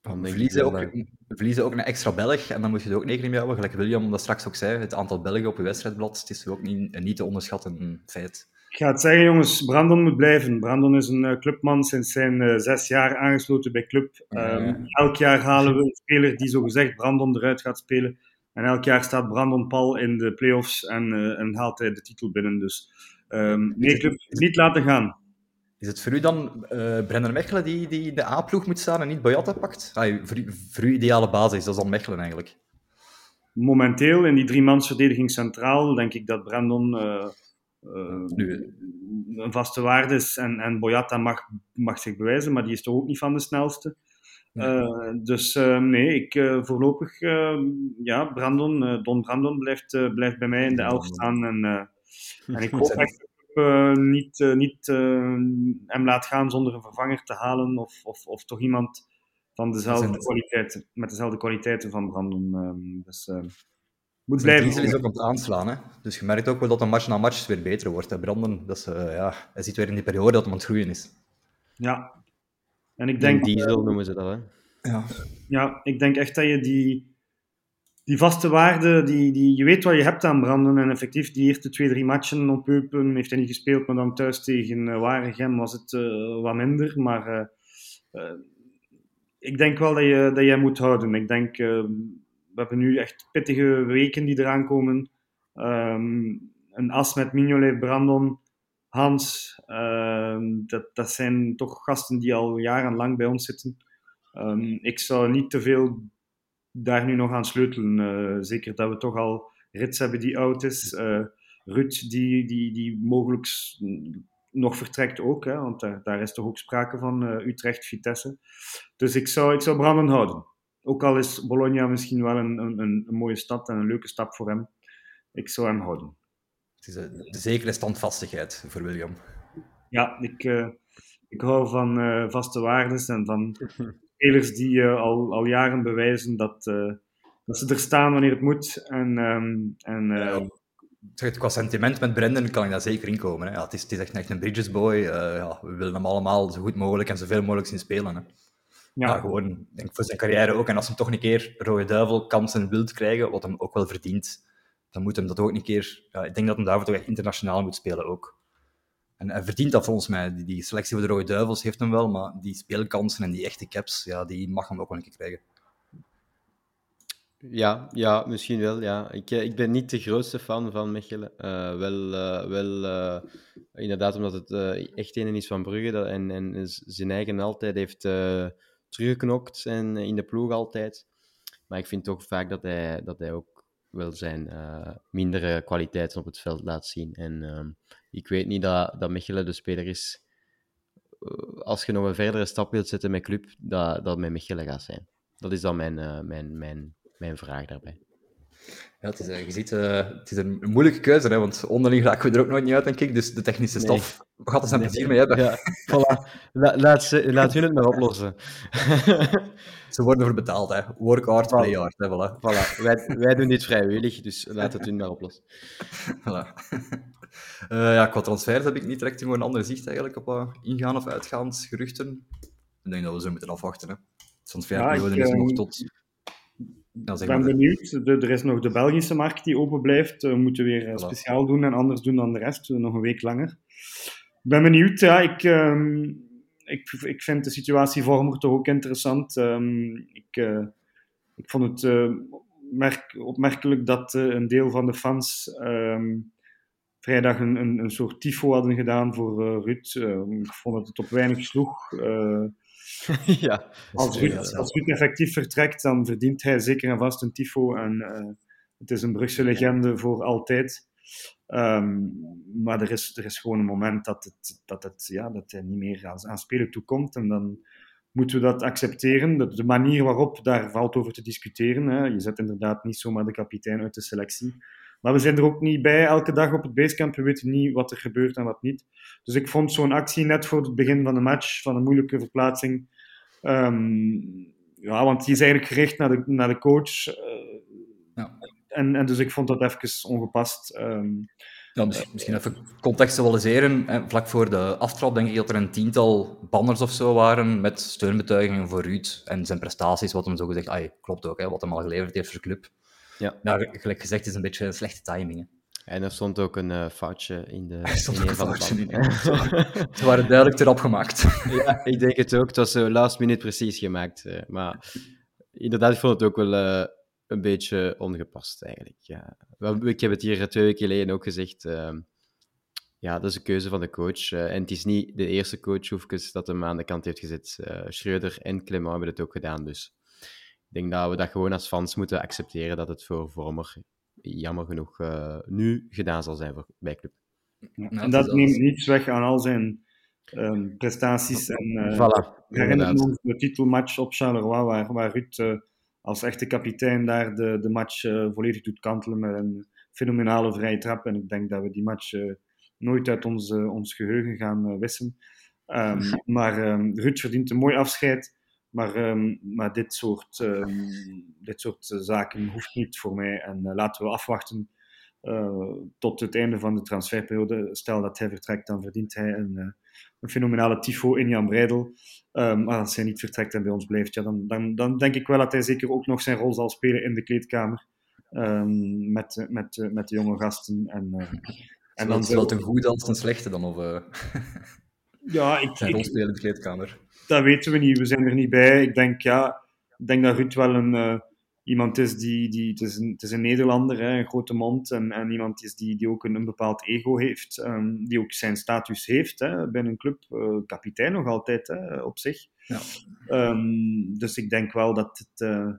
Dan
verliezen, ook, verliezen ook een extra Belg, en dan moet je er ook rekening mee houden. Gelijk William dat straks ook zei, het aantal Belgen op je wedstrijdblad, het is ook niet, een niet te onderschatten feit.
Ik ga het zeggen, jongens. Brandon moet blijven. Brandon is een eh, clubman sinds zijn eh, zes jaar aangesloten bij club.
Ja.
Ehm, elk jaar halen we een speler die zogezegd Brandon eruit gaat spelen. En elk jaar staat Brandon Pal in de play-offs en, eh, en haalt hij de titel binnen. Dus ehm, nee, club, niet laten gaan.
Is het voor u dan eh Brenner Mechelen die, die in de A-ploeg moet staan en niet Boyata pakt? Ah, voor, u, voor u ideale basis, dat is dan Mechelen eigenlijk.
Momenteel in die driemansverdediging centraal denk ik dat Brandon eh, eh,
Nu,
een vaste waarde is. En, en Boyata mag, mag zich bewijzen, maar die is toch ook niet van de snelste. Dus nee, ik voorlopig, ja, Brandon, Don Brandon blijft, blijft bij mij in de elf staan. En, en ik hoop echt niet, eh, niet eh, hem laat gaan zonder een vervanger te halen of, of, of toch iemand van dezelfde kwaliteiten, met dezelfde kwaliteiten van Brandon. ehm, dus eh, moet blijven.
diesel is ook aan het aanslaan. Hè? Dus je merkt ook wel dat een match na match weer beter wordt. Hè? Brandon, dat is, eh, ja, hij zit weer in die periode dat hij aan het groeien is.
Ja. En ik
Denk
denk,
diesel noemen ze dat, hè?
Ja.
Ja, ik denk echt dat je die, die vaste waarde, die, die, je weet wat je hebt aan Brandon. En effectief, die eerste twee, drie matchen op Eupen heeft hij niet gespeeld, maar dan thuis tegen uh, Waregem was het uh, wat minder. Maar uh, ik denk wel dat je, dat hem moet houden. Ik denk, we hebben nu echt pittige weken die eraan komen. Um, een as met Mignolet, Brandon, Hans, dat, dat zijn toch gasten die al jarenlang bij ons zitten. Um, ik zou niet te veel daar nu nog aan sleutelen. Uh, zeker dat we toch al Rits hebben die oud is. Uh, Ruud die, die, die mogelijk nog vertrekt ook, hè, want daar, daar is toch ook sprake van uh, Utrecht-Vitesse. Dus ik zou, ik zou Brandon houden. Ook al is Bologna misschien wel een, een, een mooie stad en een leuke stap voor hem. Ik zou hem houden.
Het is een, de zekere standvastigheid voor William.
Ja, ik, uh, ik hou van uh, vaste waarden en van spelers die uh, al, al jaren bewijzen dat, dat ze er staan wanneer het moet. En, um, en,
ja, zeg, qua sentiment met Brendan kan ik daar zeker in komen. Hè. Ja, het, is, het is echt, echt een Bridges boy. ja, we willen hem allemaal zo goed mogelijk en zoveel mogelijk zien spelen. Hè. Ja. ja. gewoon denk voor zijn carrière ook. En als hij toch een keer Rode Duivel kansen wilt krijgen, wat hem ook wel verdient, dan moet hem dat ook een keer... Ja, ik denk dat hij daarvoor toch echt internationaal moet spelen ook. En hij verdient dat volgens mij. Die, selectie voor de Rode Duivels heeft hem wel, maar die speelkansen en die echte caps, ja, die mag hem ook wel een keer krijgen.
Ja, ja, misschien wel. Ja. Ik, ik ben niet de grootste fan van Mechelen. Uh, wel, uh, wel inderdaad, omdat het echt een is van Brugge dat, en, en zijn eigen altijd heeft teruggeknokt en in de ploeg altijd. Maar ik vind toch vaak dat hij, dat hij ook wel zijn mindere kwaliteiten op het veld laat zien. En ehm, ik weet niet dat, dat Mechelen de speler is, als je nog een verdere stap wilt zetten met club, dat, dat met Mechelen gaat zijn. Dat is dan mijn, mijn, mijn mijn vraag daarbij.
Ja, het is, uh, je ziet, uh, het is een moeilijke keuze, hè, want onderling raken we er ook nooit niet uit, denk ik. Dus de technische nee. stof gaat er zijn nee. plezier mee hebben.
Ja, voilà. La, laat, ze, laat hun het maar oplossen.
ze worden ervoor betaald, hè. Work hard, play hard. Hè, voilà.
voilà. Wij, wij doen dit vrijwillig, dus laat het hun maar oplossen.
Voilà. Uh, ja, qua transfers heb ik niet direct een andere zicht eigenlijk op uh, ingaan of uitgaans geruchten. Ik denk dat we zo moeten afwachten. Hè. De transferperiode ja, is nog tot
nou, ik ben benieuwd. er is nog de Belgische markt die open blijft. We moeten weer voilà. speciaal doen en anders doen dan de rest. Nog een week langer. Ik ben benieuwd. Ja, ik, um, ik, ik vind de situatie Vormer toch ook interessant. Um, ik, uh, ik vond het uh, merk, opmerkelijk dat uh, een deel van de fans um, vrijdag een, een, een, soort tifo hadden gedaan voor Ruud. ik vond dat het op weinig sloeg.
ja,
als, Ruud, als Ruud effectief vertrekt, dan verdient hij zeker en vast een tifo. En uh, het is een Brugse legende voor altijd. Um, maar er is, er is gewoon een moment dat, het, dat, het, ja, dat hij niet meer aan, aan spelen toekomt. En dan moeten we dat accepteren. De, de, manier waarop, daar valt over te discussiëren. Je zet inderdaad niet zomaar de kapitein uit de selectie. Maar we zijn er ook niet bij elke dag op het basecamp. We weten niet wat er gebeurt en wat niet. Dus ik vond zo'n actie net voor het begin van de match, van een moeilijke verplaatsing. Um, ja, want die is eigenlijk gericht naar de, naar de coach. Uh, ja. en, en dus ik vond dat even ongepast. Um,
ja, misschien, misschien even contextualiseren. Vlak voor de aftrap denk ik dat er een tiental banners of zo waren met steunbetuigingen voor Ruud en zijn prestaties, wat hem zo gezegd, ay, klopt ook, hè, wat hem al geleverd heeft voor de club. Ja. Nou, gelijk gezegd, is een beetje een slechte timing. Hè.
En er stond ook een uh, foutje in de. Er stond in een foutje
in. Ze waren duidelijk erop gemaakt.
ja, ik denk het ook. Het was uh, last minute precies gemaakt. Uh, maar inderdaad, ik vond het ook wel uh, een beetje ongepast eigenlijk. Ja. Ik heb het hier twee weken geleden ook gezegd. Ehm, ja, dat is een keuze van de coach. en het is niet de eerste coach hoefkes dat hem aan de kant heeft gezet. Schreuder en Clement hebben het ook gedaan. Dus denk dat we dat gewoon als fans moeten accepteren dat het voor Vormer jammer genoeg uh, nu gedaan zal zijn voor, bij Club.
Ja, en dat neemt niets weg aan al zijn um, prestaties. En, uh,
voilà,
herinner ons de titelmatch op Charleroi, waar, waar Ruud uh, als echte kapitein daar de, de match volledig doet kantelen met een fenomenale vrije trap. En ik denk dat we die match nooit uit ons, ons geheugen gaan wissen. Um, maar um, Ruud verdient een mooi afscheid. Maar, um, maar dit, soort, um, dit soort zaken hoeft niet voor mij. En uh, laten we afwachten uh, tot het einde van de transferperiode. Stel dat hij vertrekt, dan verdient hij een, uh, een fenomenale tifo in Jan Breidel. Um, maar als hij niet vertrekt en bij ons blijft, ja, dan, dan, dan denk ik wel dat hij zeker ook nog zijn rol zal spelen in de kleedkamer. met, met, met de jonge gasten. En,
en dan is het een goede als een slechte dan? Of,
ja, ik,
zijn rol spelen in de kleedkamer?
Dat weten we niet. We zijn er niet bij. Ik denk, ja, ik denk dat Ruud wel een, uh, iemand is die... die het, is een, het is een Nederlander, hè, een grote mond. En, en iemand is die, die ook een, een bepaald ego heeft. Um, die ook zijn status heeft hè, binnen een club. Uh, kapitein nog altijd, hè, op zich. Ja. Um, dus ik denk wel dat het...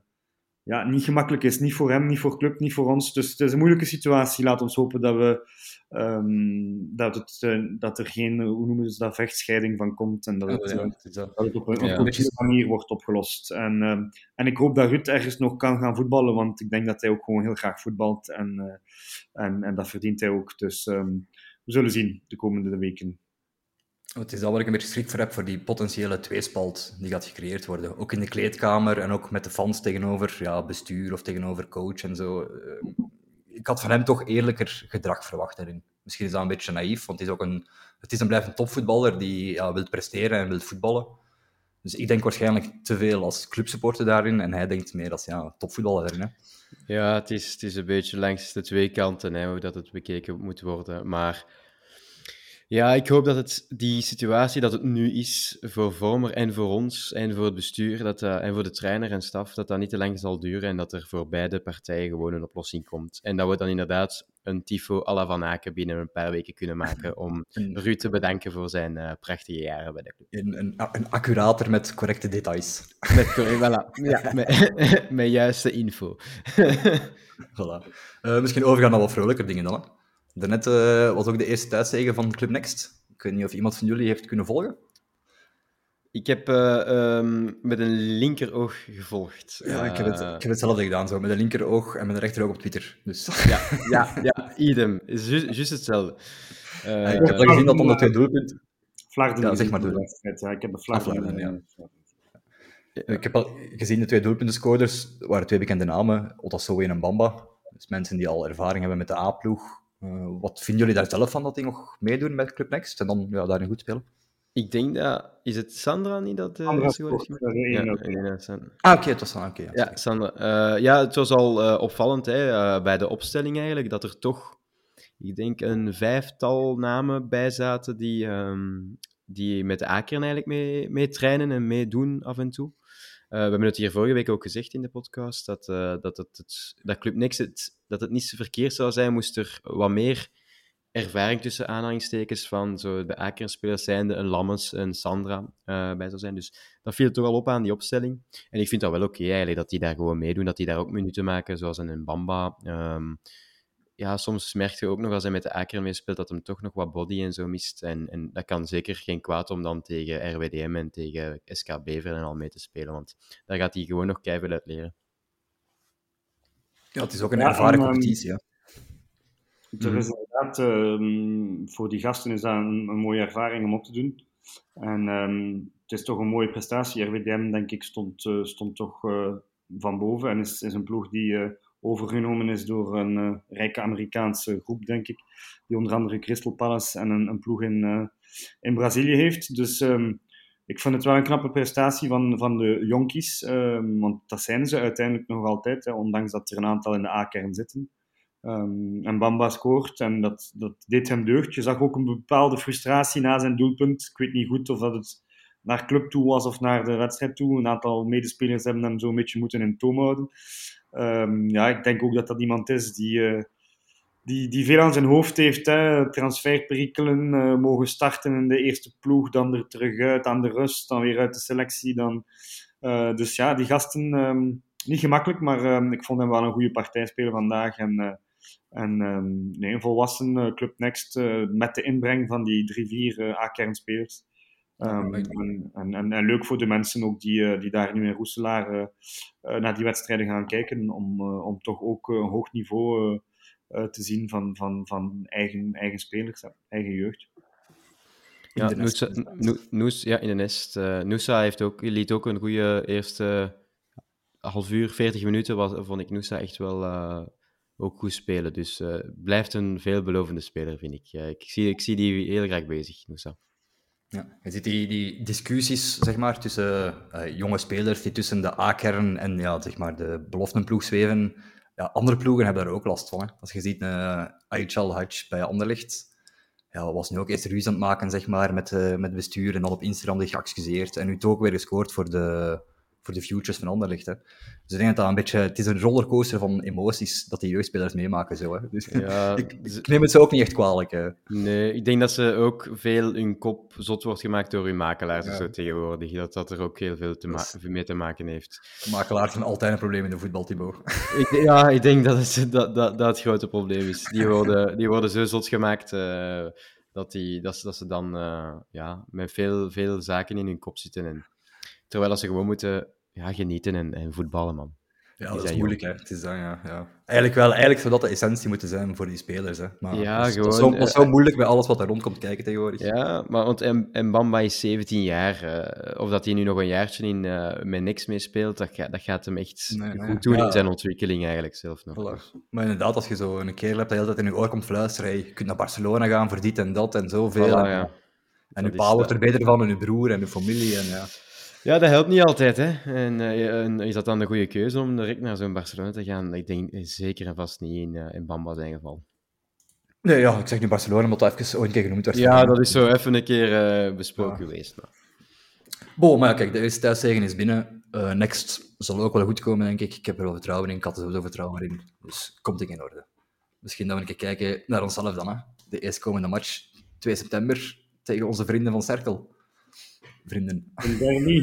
Ja, niet gemakkelijk is. Niet voor hem, niet voor club, niet voor ons. Dus het is een moeilijke situatie. Laat ons hopen dat, we, ehm, dat, het, eh, dat er geen, hoe noemen ze dat, vechtscheiding van komt. En dat het,
Ja,
eh,
dat.
het op een,
Ja.
op een goede manier wordt opgelost. En, ehm, en ik hoop dat Ruud ergens nog kan gaan voetballen, want ik denk dat hij ook gewoon heel graag voetbalt. En, eh, en, en dat verdient hij ook. Dus ehm, we zullen zien de komende weken.
Het is dat waar ik een beetje schrik voor heb, voor die potentiële tweespalt die gaat gecreëerd worden. Ook in de kleedkamer en ook met de fans tegenover ja, bestuur of tegenover coach en zo. Eh, Ik had van hem toch eerlijker gedrag verwacht daarin. Misschien is dat een beetje naïef, want het is ook een, het is een blijvend topvoetballer die ja, wil presteren en wil voetballen. Dus ik denk waarschijnlijk te veel als clubsupporter daarin en hij denkt meer als ja, topvoetballer daarin. Hè.
Ja, het is, het is een beetje langs de twee kanten hè, hoe dat het bekeken moet worden. Maar ja, ik hoop dat het die situatie dat het nu is voor Vormer en voor ons en voor het bestuur dat, dat- en voor de trainer en staf, dat dat niet te lang zal duren en dat er voor beide partijen gewoon een oplossing komt. En dat we dan inderdaad een tifo à la Van Aken binnen een paar weken kunnen maken om Ruud te bedanken voor zijn eh, prachtige jaren bij de club.
een, een, een accurater met correcte details.
Met, voilà, ja, met, met juiste info.
Voilà. Eh, misschien overgaan naar wat vrolijker dingen dan. Hè. Daarnet eh, was ook de eerste thuiszege van Club Next. Ik weet niet of iemand van jullie heeft kunnen volgen.
Ik heb eh, ehm, met een linkeroog gevolgd.
Ja, ik heb, het,
Eh,
ik heb hetzelfde gedaan, zo, met een linkeroog en met een rechteroog op Twitter. Dus
Ja, ja, ja, idem. Is ju- Juist hetzelfde. Eh,
ik heb dan gezien dat onder twee doelpunten...
Vlaarden
Ja, zeg maar door.
Ja, ik heb een
Ah,
Vlaarden.
Ik heb al gezien de twee doelpuntenscorers waren twee bekende namen, Otasoe en Mbamba. Dus mensen die al ervaring hebben met de A-ploeg. Eh, wat vinden jullie daar zelf van, dat die nog meedoen met Club Next en dan ja, daarin goed spelen?
Ik denk dat... Is het Sandra niet dat
Sandra
goal heeft gemaakt?
eh,
Ja, Sandra.
Ah, oké, het was dan... oké. ja,
Ja, Sandra. Eh, ja, het was al eh, opvallend hè, eh, bij de opstelling eigenlijk, dat er toch, ik denk, een vijftal namen bij zaten die, ehm, die met de Akeren eigenlijk mee, mee trainen en meedoen af en toe. Eh, we hebben het hier vorige week ook gezegd in de podcast, dat, eh, dat, het, dat Club Next het, dat het niet zo verkeerd zou zijn, moest er wat meer ervaring tussen aanhalingstekens van zo de Akeren-spelers zijnde, een Lammes, een Sandra eh, bij zou zijn. Dus dat viel toch al op aan die opstelling. En ik vind dat wel oké eigenlijk, dat die daar gewoon meedoen, dat die daar ook minuten maken, zoals een Bamba. Ehm, ja, soms merk je ook nog als hij met de Aker mee speelt, dat hem toch nog wat body en zo mist. En, en dat kan zeker geen kwaad om dan tegen RWDM en tegen SK Beveren al mee te spelen, want daar gaat hij gewoon nog keihard uit leren.
Ja, het is ook een
Ja,
ervaren
en, ehm,
competitie. Ja.
Er is inderdaad, ehm, voor die gasten is dat een, een mooie ervaring om op te doen. En ehm, het is toch een mooie prestatie. RWDM, denk ik, stond, eh, stond toch eh, van boven. En is, is een ploeg die eh, overgenomen is door een eh, rijke Amerikaanse groep, denk ik. Die onder andere Crystal Palace en een, een ploeg in, eh, in Brazilië heeft. Dus ehm, ik vind het wel een knappe prestatie van, van de jonkies. ehm, want dat zijn ze uiteindelijk nog altijd, hè, ondanks dat er een aantal in de A-kern zitten. Ehm, en Bamba scoort en dat, dat deed hem deugd. Je zag ook een bepaalde frustratie na zijn doelpunt. Ik weet niet goed of dat het naar club toe was of naar de wedstrijd toe. Een aantal medespelers hebben hem zo'n beetje moeten in toom houden. Ehm, ja, ik denk ook dat dat iemand is die, eh, die, die veel aan zijn hoofd heeft. Hè. Transferperikelen, eh, mogen starten in de eerste ploeg, dan er terug uit aan de rust, dan weer uit de selectie. Dan, eh, dus ja, die gasten, ehm, niet gemakkelijk, maar ehm, ik vond hem wel een goede partij spelen vandaag. En, en een volwassen Club Next met de inbreng van die drie, vier A-kernspelers. Ehm, en, en, en, leuk voor de mensen ook die, eh, die daar nu in Roeselaar eh, naar die wedstrijden gaan kijken, om, eh, om toch ook een hoog niveau te zien van, van, van eigen, eigen spelers, eigen jeugd.
Ja, Noosa, No- Noes, ja, in de nest. Noosa heeft ook, liet ook een goede eerste half uur, 40 minuten, was, vond ik Noosa echt wel ook goed spelen. Dus blijft een veelbelovende speler, vind ik. Ik, zie, ik zie die heel graag bezig, Noosa.
Ja, je ziet die, die discussies zeg maar, tussen eh, jonge spelers die tussen de A-kern en ja, zeg maar, de beloftenploeg zweven. Ja, andere ploegen hebben daar ook last van. Als je ziet uh, Aichal Hutch bij Anderlecht, ja, was nu ook eerst ruzie aan het maken zeg maar, met, uh, met bestuur en dan op Instagram zich geëxcuseerd. En nu toch weer gescoord voor de, voor de futures van Anderlecht. Hè. Dus ik denk dat dat een beetje... Het is een rollercoaster van emoties dat die jeugdspelers meemaken. Zo, hè. Dus
Ja,
ik, neem het ze ook niet echt kwalijk. Hè.
Nee, ik denk dat ze ook veel hun kop zot wordt gemaakt door hun makelaars
Ja.
zo tegenwoordig. Dat dat er ook heel veel te mee te maken heeft.
Makelaars zijn altijd een probleem in de voetbal, Thibaut.
Ik, ja, ik denk dat het, dat, dat, dat het grote probleem is. Die worden, die worden zo zot gemaakt eh, dat, die, dat, ze, dat ze dan eh, ja, met veel, veel zaken in hun kop zitten. En, terwijl dat ze gewoon moeten ja, genieten en, en voetballen, man.
Ja, dat is moeilijk, hè. Het is dat, ja, ja. Eigenlijk wel, eigenlijk zou dat de essentie moeten zijn voor die spelers, hè. Maar
Ja,
dat is,
gewoon,
zo, dat is
eh,
zo moeilijk bij alles wat er rond komt kijken tegenwoordig.
Ja, maar want en, en Bamba is 17 jaar. eh, of dat hij nu nog een jaartje in, eh, met niks meespeelt, dat, gaat dat gaat hem echt
Nee, nee.
goed doen
Ja.
in zijn ontwikkeling eigenlijk zelf nog.
Voilà. Maar inderdaad, als je zo een kerel hebt dat de hele tijd in je oor komt fluisteren, hey, je kunt naar Barcelona gaan voor dit en dat en zoveel.
Voilà,
en,
ja.
en je pa wordt er beter van, en je broer en je familie. En, ja.
Ja, dat helpt niet altijd, hè. En, eh, en is dat dan de goede keuze om direct naar zo'n Barcelona te gaan? Ik denk zeker en vast niet in, eh, in Bamba zijn geval.
Nee, ja, ik zeg nu Barcelona, omdat dat even ooit een keer genoemd werd.
Ja, dat is zo even een keer eh, besproken
Ja.
geweest. Maar.
Bon, maar ja, kijk, de eerste thuiszegen is binnen. Next zal ook wel goed komen, denk ik. Ik heb er wel vertrouwen in, ik had er sowieso vertrouwen in. Dus komt ik in orde. Misschien dat we een keer kijken naar onszelf dan, hè. De eerstkomende match, 2 september, tegen onze vrienden van Cerkel. Vrienden.
Een derby.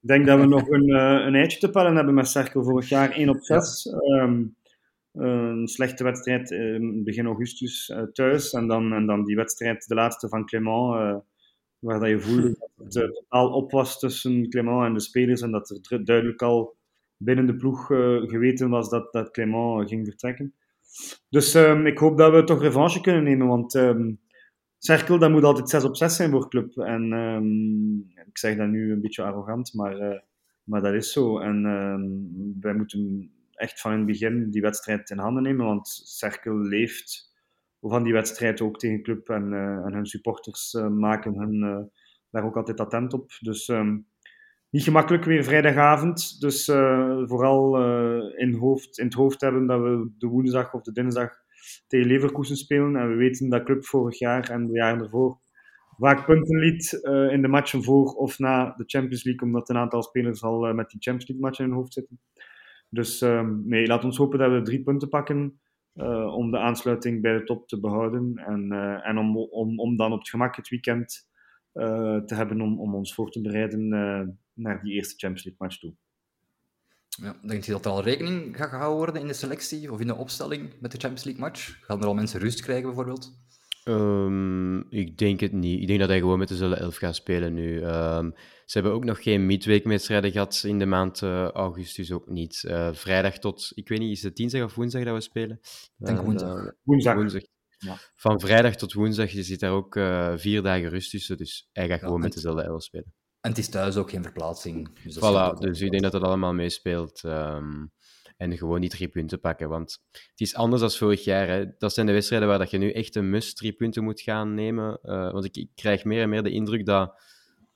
Ik denk dat we nog een, eh, een eitje te pellen hebben met Cerkel vorig jaar, 1 op 6. Ehm, een slechte wedstrijd eh, begin augustus eh, thuis. En dan, en dan die wedstrijd, de laatste van Clément, eh, waar dat je voelde dat het totaal op was tussen Clément en de spelers. En dat er duidelijk al binnen de ploeg geweten was dat, dat Clément ging vertrekken. Dus ehm, ik hoop dat we toch revanche kunnen nemen, want ehm Cerkel, dat moet altijd 6 op 6 zijn voor club. En ehm, ik zeg dat nu een beetje arrogant, maar, eh, maar dat is zo. En ehm, wij moeten echt van in het begin die wedstrijd in handen nemen, want Cerkel leeft van die wedstrijd ook tegen club en, eh, en hun supporters eh, maken hun daar ook altijd attent op. Dus ehm, niet gemakkelijk weer vrijdagavond. Dus vooral in, hoofd, in het hoofd hebben dat we de woensdag of de dinsdag tegen Leverkusen spelen. En we weten dat club vorig jaar en de jaren ervoor vaak punten liet eh, in de matchen voor of na de Champions League, omdat een aantal spelers al eh, met die Champions League matchen in hun hoofd zitten. Dus ehm, nee, laat ons hopen dat we drie punten pakken eh, om de aansluiting bij de top te behouden. En, en om, om, om dan op het gemak het weekend te hebben om, om ons voor te bereiden naar die eerste Champions League match toe.
Ja, denk je dat er al rekening gaat gehouden worden in de selectie of in de opstelling met de Champions League match? Gaan er al mensen rust krijgen, bijvoorbeeld?
Ehm, ik denk het niet. Ik denk dat hij gewoon met dezelfde elf gaat spelen nu. Ehm, ze hebben ook nog geen midweekwedstrijden gehad in de maand eh, augustus, ook niet. Eh, vrijdag tot, ik weet niet, is het dinsdag of woensdag dat we spelen?
Ik denk
Eh,
woensdag.
Woensdag.
woensdag.
Ja.
Van vrijdag tot woensdag je zit daar ook eh, vier dagen rust tussen, dus hij gaat gewoon met dezelfde elf spelen.
En het is thuis ook geen verplaatsing. Dus
Voilà, dus ik denk dat dat allemaal meespeelt. ehm, en gewoon die drie punten pakken. Want het is anders dan vorig jaar. Hè. Dat zijn de wedstrijden waar dat je nu echt een must drie punten moet gaan nemen. Eh, want ik, ik krijg meer en meer de indruk dat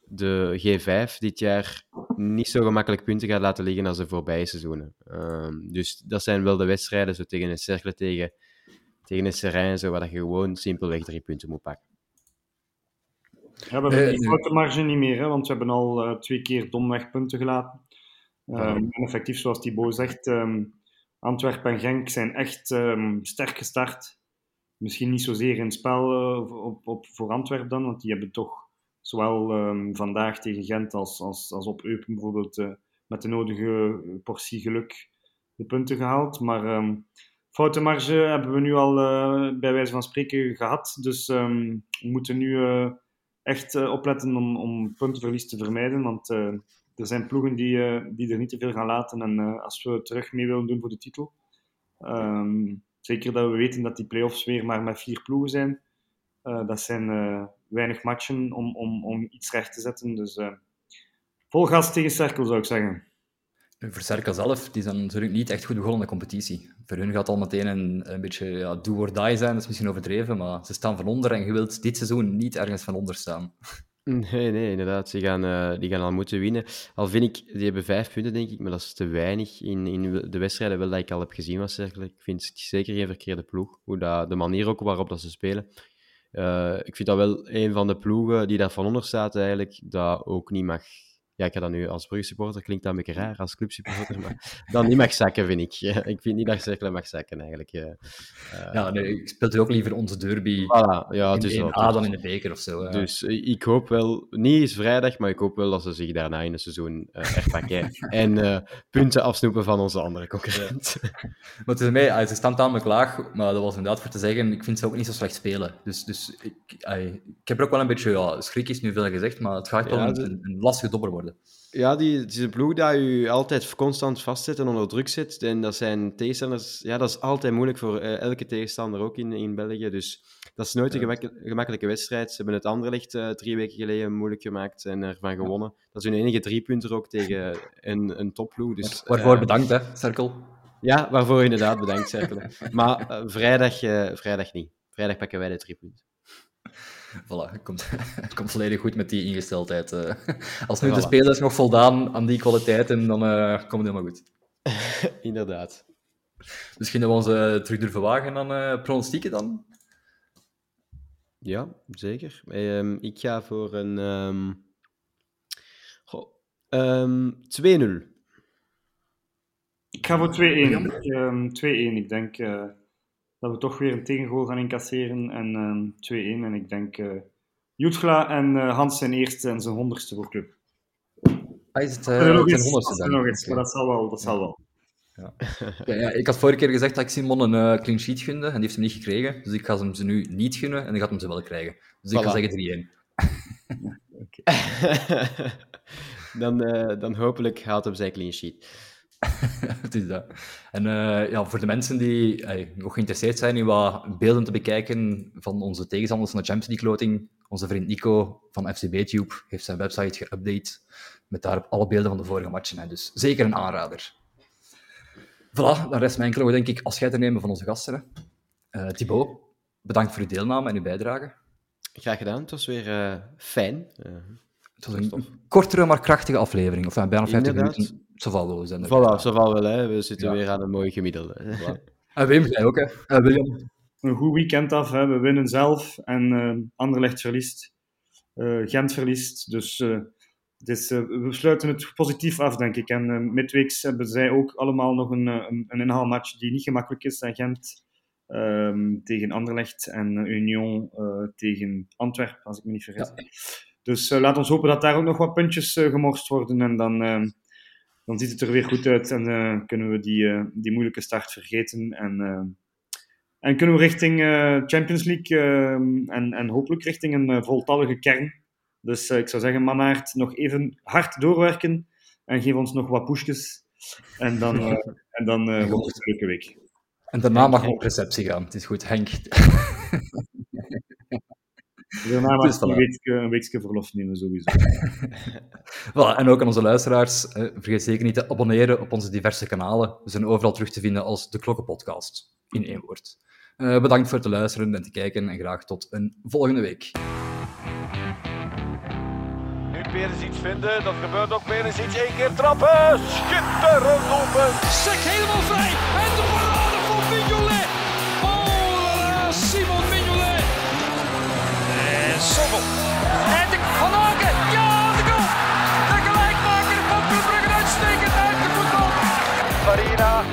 de G5 dit jaar niet zo gemakkelijk punten gaat laten liggen als de voorbije seizoenen. Ehm, dus dat zijn wel de wedstrijden, zo tegen een Cercle, tegen, tegen een Serijn, zo, waar dat je gewoon simpelweg drie punten moet pakken.
Ja, we hebben
Eh,
die grote marge niet meer, hè, want we hebben al eh, twee keer domweg punten gelaten. Ehm, en effectief, zoals Thibaut zegt, ehm Antwerpen en Genk zijn echt ehm, sterk gestart. Misschien niet zozeer in het spel eh, op, op, voor Antwerpen dan, want die hebben toch zowel vandaag tegen Gent als, als, als op Eupen bijvoorbeeld eh, met de nodige portie geluk de punten gehaald. Maar foutenmarge hebben we nu al eh, bij wijze van spreken gehad. Dus we moeten nu eh, echt eh, opletten om, om puntenverlies te vermijden. Want eh, er zijn ploegen die, eh, die er niet te veel gaan laten. En als we terug mee willen doen voor de titel. ehm, zeker dat we weten dat die play-offs weer maar met vier ploegen zijn. dat zijn weinig matchen om, om, om iets recht te zetten. Dus eh, vol gas tegen Cerkel zou ik zeggen.
Cerkel zelf, die zijn natuurlijk niet echt goed begonnen de competitie. Voor hun gaat het al meteen een, beetje ja, do or die zijn, dat is misschien overdreven, maar ze staan van onder en je wilt dit seizoen niet ergens van onder staan.
Nee, nee, inderdaad. Die gaan, eh, die gaan al moeten winnen. Al vind ik, die hebben vijf punten, denk ik, maar dat is te weinig in, in de wedstrijden wel dat ik al heb gezien was. Eigenlijk. Ik vind het zeker geen verkeerde ploeg. Hoe dat, de manier ook waarop dat ze spelen. Eh, ik vind dat wel een van de ploegen die daar van onder staat, eigenlijk, dat ook niet mag, ja, ik ga dat nu als Brugge-supporter, klinkt dat een beetje raar als clubsupporter, maar dan niet mag zakken, vind ik. Ik vind niet dat Cercle mag zakken, eigenlijk. Ja, Eh,
Ja, nee, ik speel ook liever onze derby
voilà, ja, het
in,
is
in
wel-
A dan in de beker of zo.
Dus eh, ik hoop wel, niet eens vrijdag, maar ik hoop wel dat ze zich daarna in het seizoen herpakken en punten afsnoepen van onze andere concurrent.
Maar mij, ah, ze staan tamelijk laag, maar dat was inderdaad voor te zeggen, ik vind ze ook niet zo slecht spelen. Dus, dus ik, ik heb er ook wel een beetje, ja, schrik is nu veel gezegd, maar het gaat wel
Ja,
een, een lastige dobber worden.
Ja, die, het is een ploeg dat je altijd constant vastzet en onder druk zet. En dat zijn tegenstanders... Ja, dat is altijd moeilijk voor eh, elke tegenstander, ook in, in België. Dus dat is nooit een gemak- gemakkelijke wedstrijd. Ze hebben het Anderlecht eh drie weken geleden moeilijk gemaakt en ervan gewonnen. Dat is hun enige driepunter ook tegen een, een topploeg. Dus,
Waarvoor
eh,
bedankt, hè, Cirkel.
Ja, waarvoor inderdaad bedankt, Cercle. Maar vrijdag, vrijdag niet. Vrijdag pakken wij de drie punten.
Voilà, het komt, het komt volledig goed met die ingesteldheid. eh. Als nu de
Voilà.
spelers nog voldaan aan die kwaliteiten, dan eh, komt het helemaal goed.
Inderdaad.
Misschien dat we ons eh, terug durven wagen aan eh pronostieken dan?
Ja, zeker. Ehm, ik ga voor een ehm, goh, ehm, 2-0.
Ik ga voor 2-1. Ehm, 2-1. Ik denk eh, dat we toch weer een tegengoal gaan incasseren. En ehm 2-1. En ik denk eh Jutgla en eh, Hans zijn eerste en zijn honderdste voor club.
Ah, is het
Er
eh
nog eens,
honderdste dan?
nog eens, maar dat zal wel. Dat zal wel.
Ja, ja, ik had vorige keer gezegd dat ik Simon een clean sheet gunde, en die heeft hem niet gekregen. Dus ik ga hem ze nu niet gunnen, en hij gaat hem ze wel krijgen. Dus ik ga zeggen 3-1.
dan, eh, dan hopelijk haalt hem zijn clean sheet.
Het is dat. En eh, ja, voor de mensen die eh, nog geïnteresseerd zijn in wat beelden te bekijken van onze tegenstanders van de Champions League loting, onze vriend Nico van FCB-Tube heeft zijn website geüpdate met daarop alle beelden van de vorige matchen. Hè. Dus zeker een aanrader. Voilà, dan rest mij enkel denk ik, afscheid te nemen van onze gasten. Hè. Eh, Thibaut, bedankt voor uw deelname en uw bijdrage.
Graag gedaan. Het was weer fijn.
Het was een kortere, maar krachtige aflevering. Of bijna 50
Inderdaad.
minuten. Wel zijn. er.
voilà, zo valt wel. Hè. We zitten
Ja.
weer aan een mooi gemiddelde.
En Wim, jij ook, hè? William.
Een goed weekend af. Hè. We winnen zelf. En eh Anderlecht verliest. Eh, Gent verliest. Dus eh, we sluiten het positief af, denk ik. En eh midweeks hebben zij ook allemaal nog een, een, een inhaalmatch die niet gemakkelijk is. En Gent ehm, tegen Anderlecht en Union eh, tegen Antwerpen, als ik me niet vergis. Dus eh, laat ons hopen dat daar ook nog wat puntjes gemorst worden. En dan, dan ziet het er weer goed uit. En eh, kunnen we die, eh, die moeilijke start vergeten. En, eh, en kunnen we richting eh, Champions League en, en hopelijk richting een voltallige kern. Dus eh, ik zou zeggen, Mannaert, nog even hard doorwerken. En geef ons nog wat pushjes. En dan, eh, en dan eh, wordt het een leuke week.
En daarna mag we op receptie gaan. Het is goed, Henk.
Daarna mag
voilà.
een weekje, een weekje verlof nemen, sowieso.
Voilà, en ook aan onze luisteraars, eh, vergeet zeker niet te abonneren op onze diverse kanalen. We zijn overal terug te vinden als de Klokkenpodcast, in één woord. Eh, bedankt voor het luisteren en te kijken en graag tot een volgende week.
Nu Perisic vinden, dat gebeurt ook. Perisic één keer trappen. Schitterend doelpunt.
Sek helemaal vrij. En Sommel. En de Van Aken. Ja, de goal. De gelijkmaker van Club Brugge uitstekend uit de voetbal.
Farina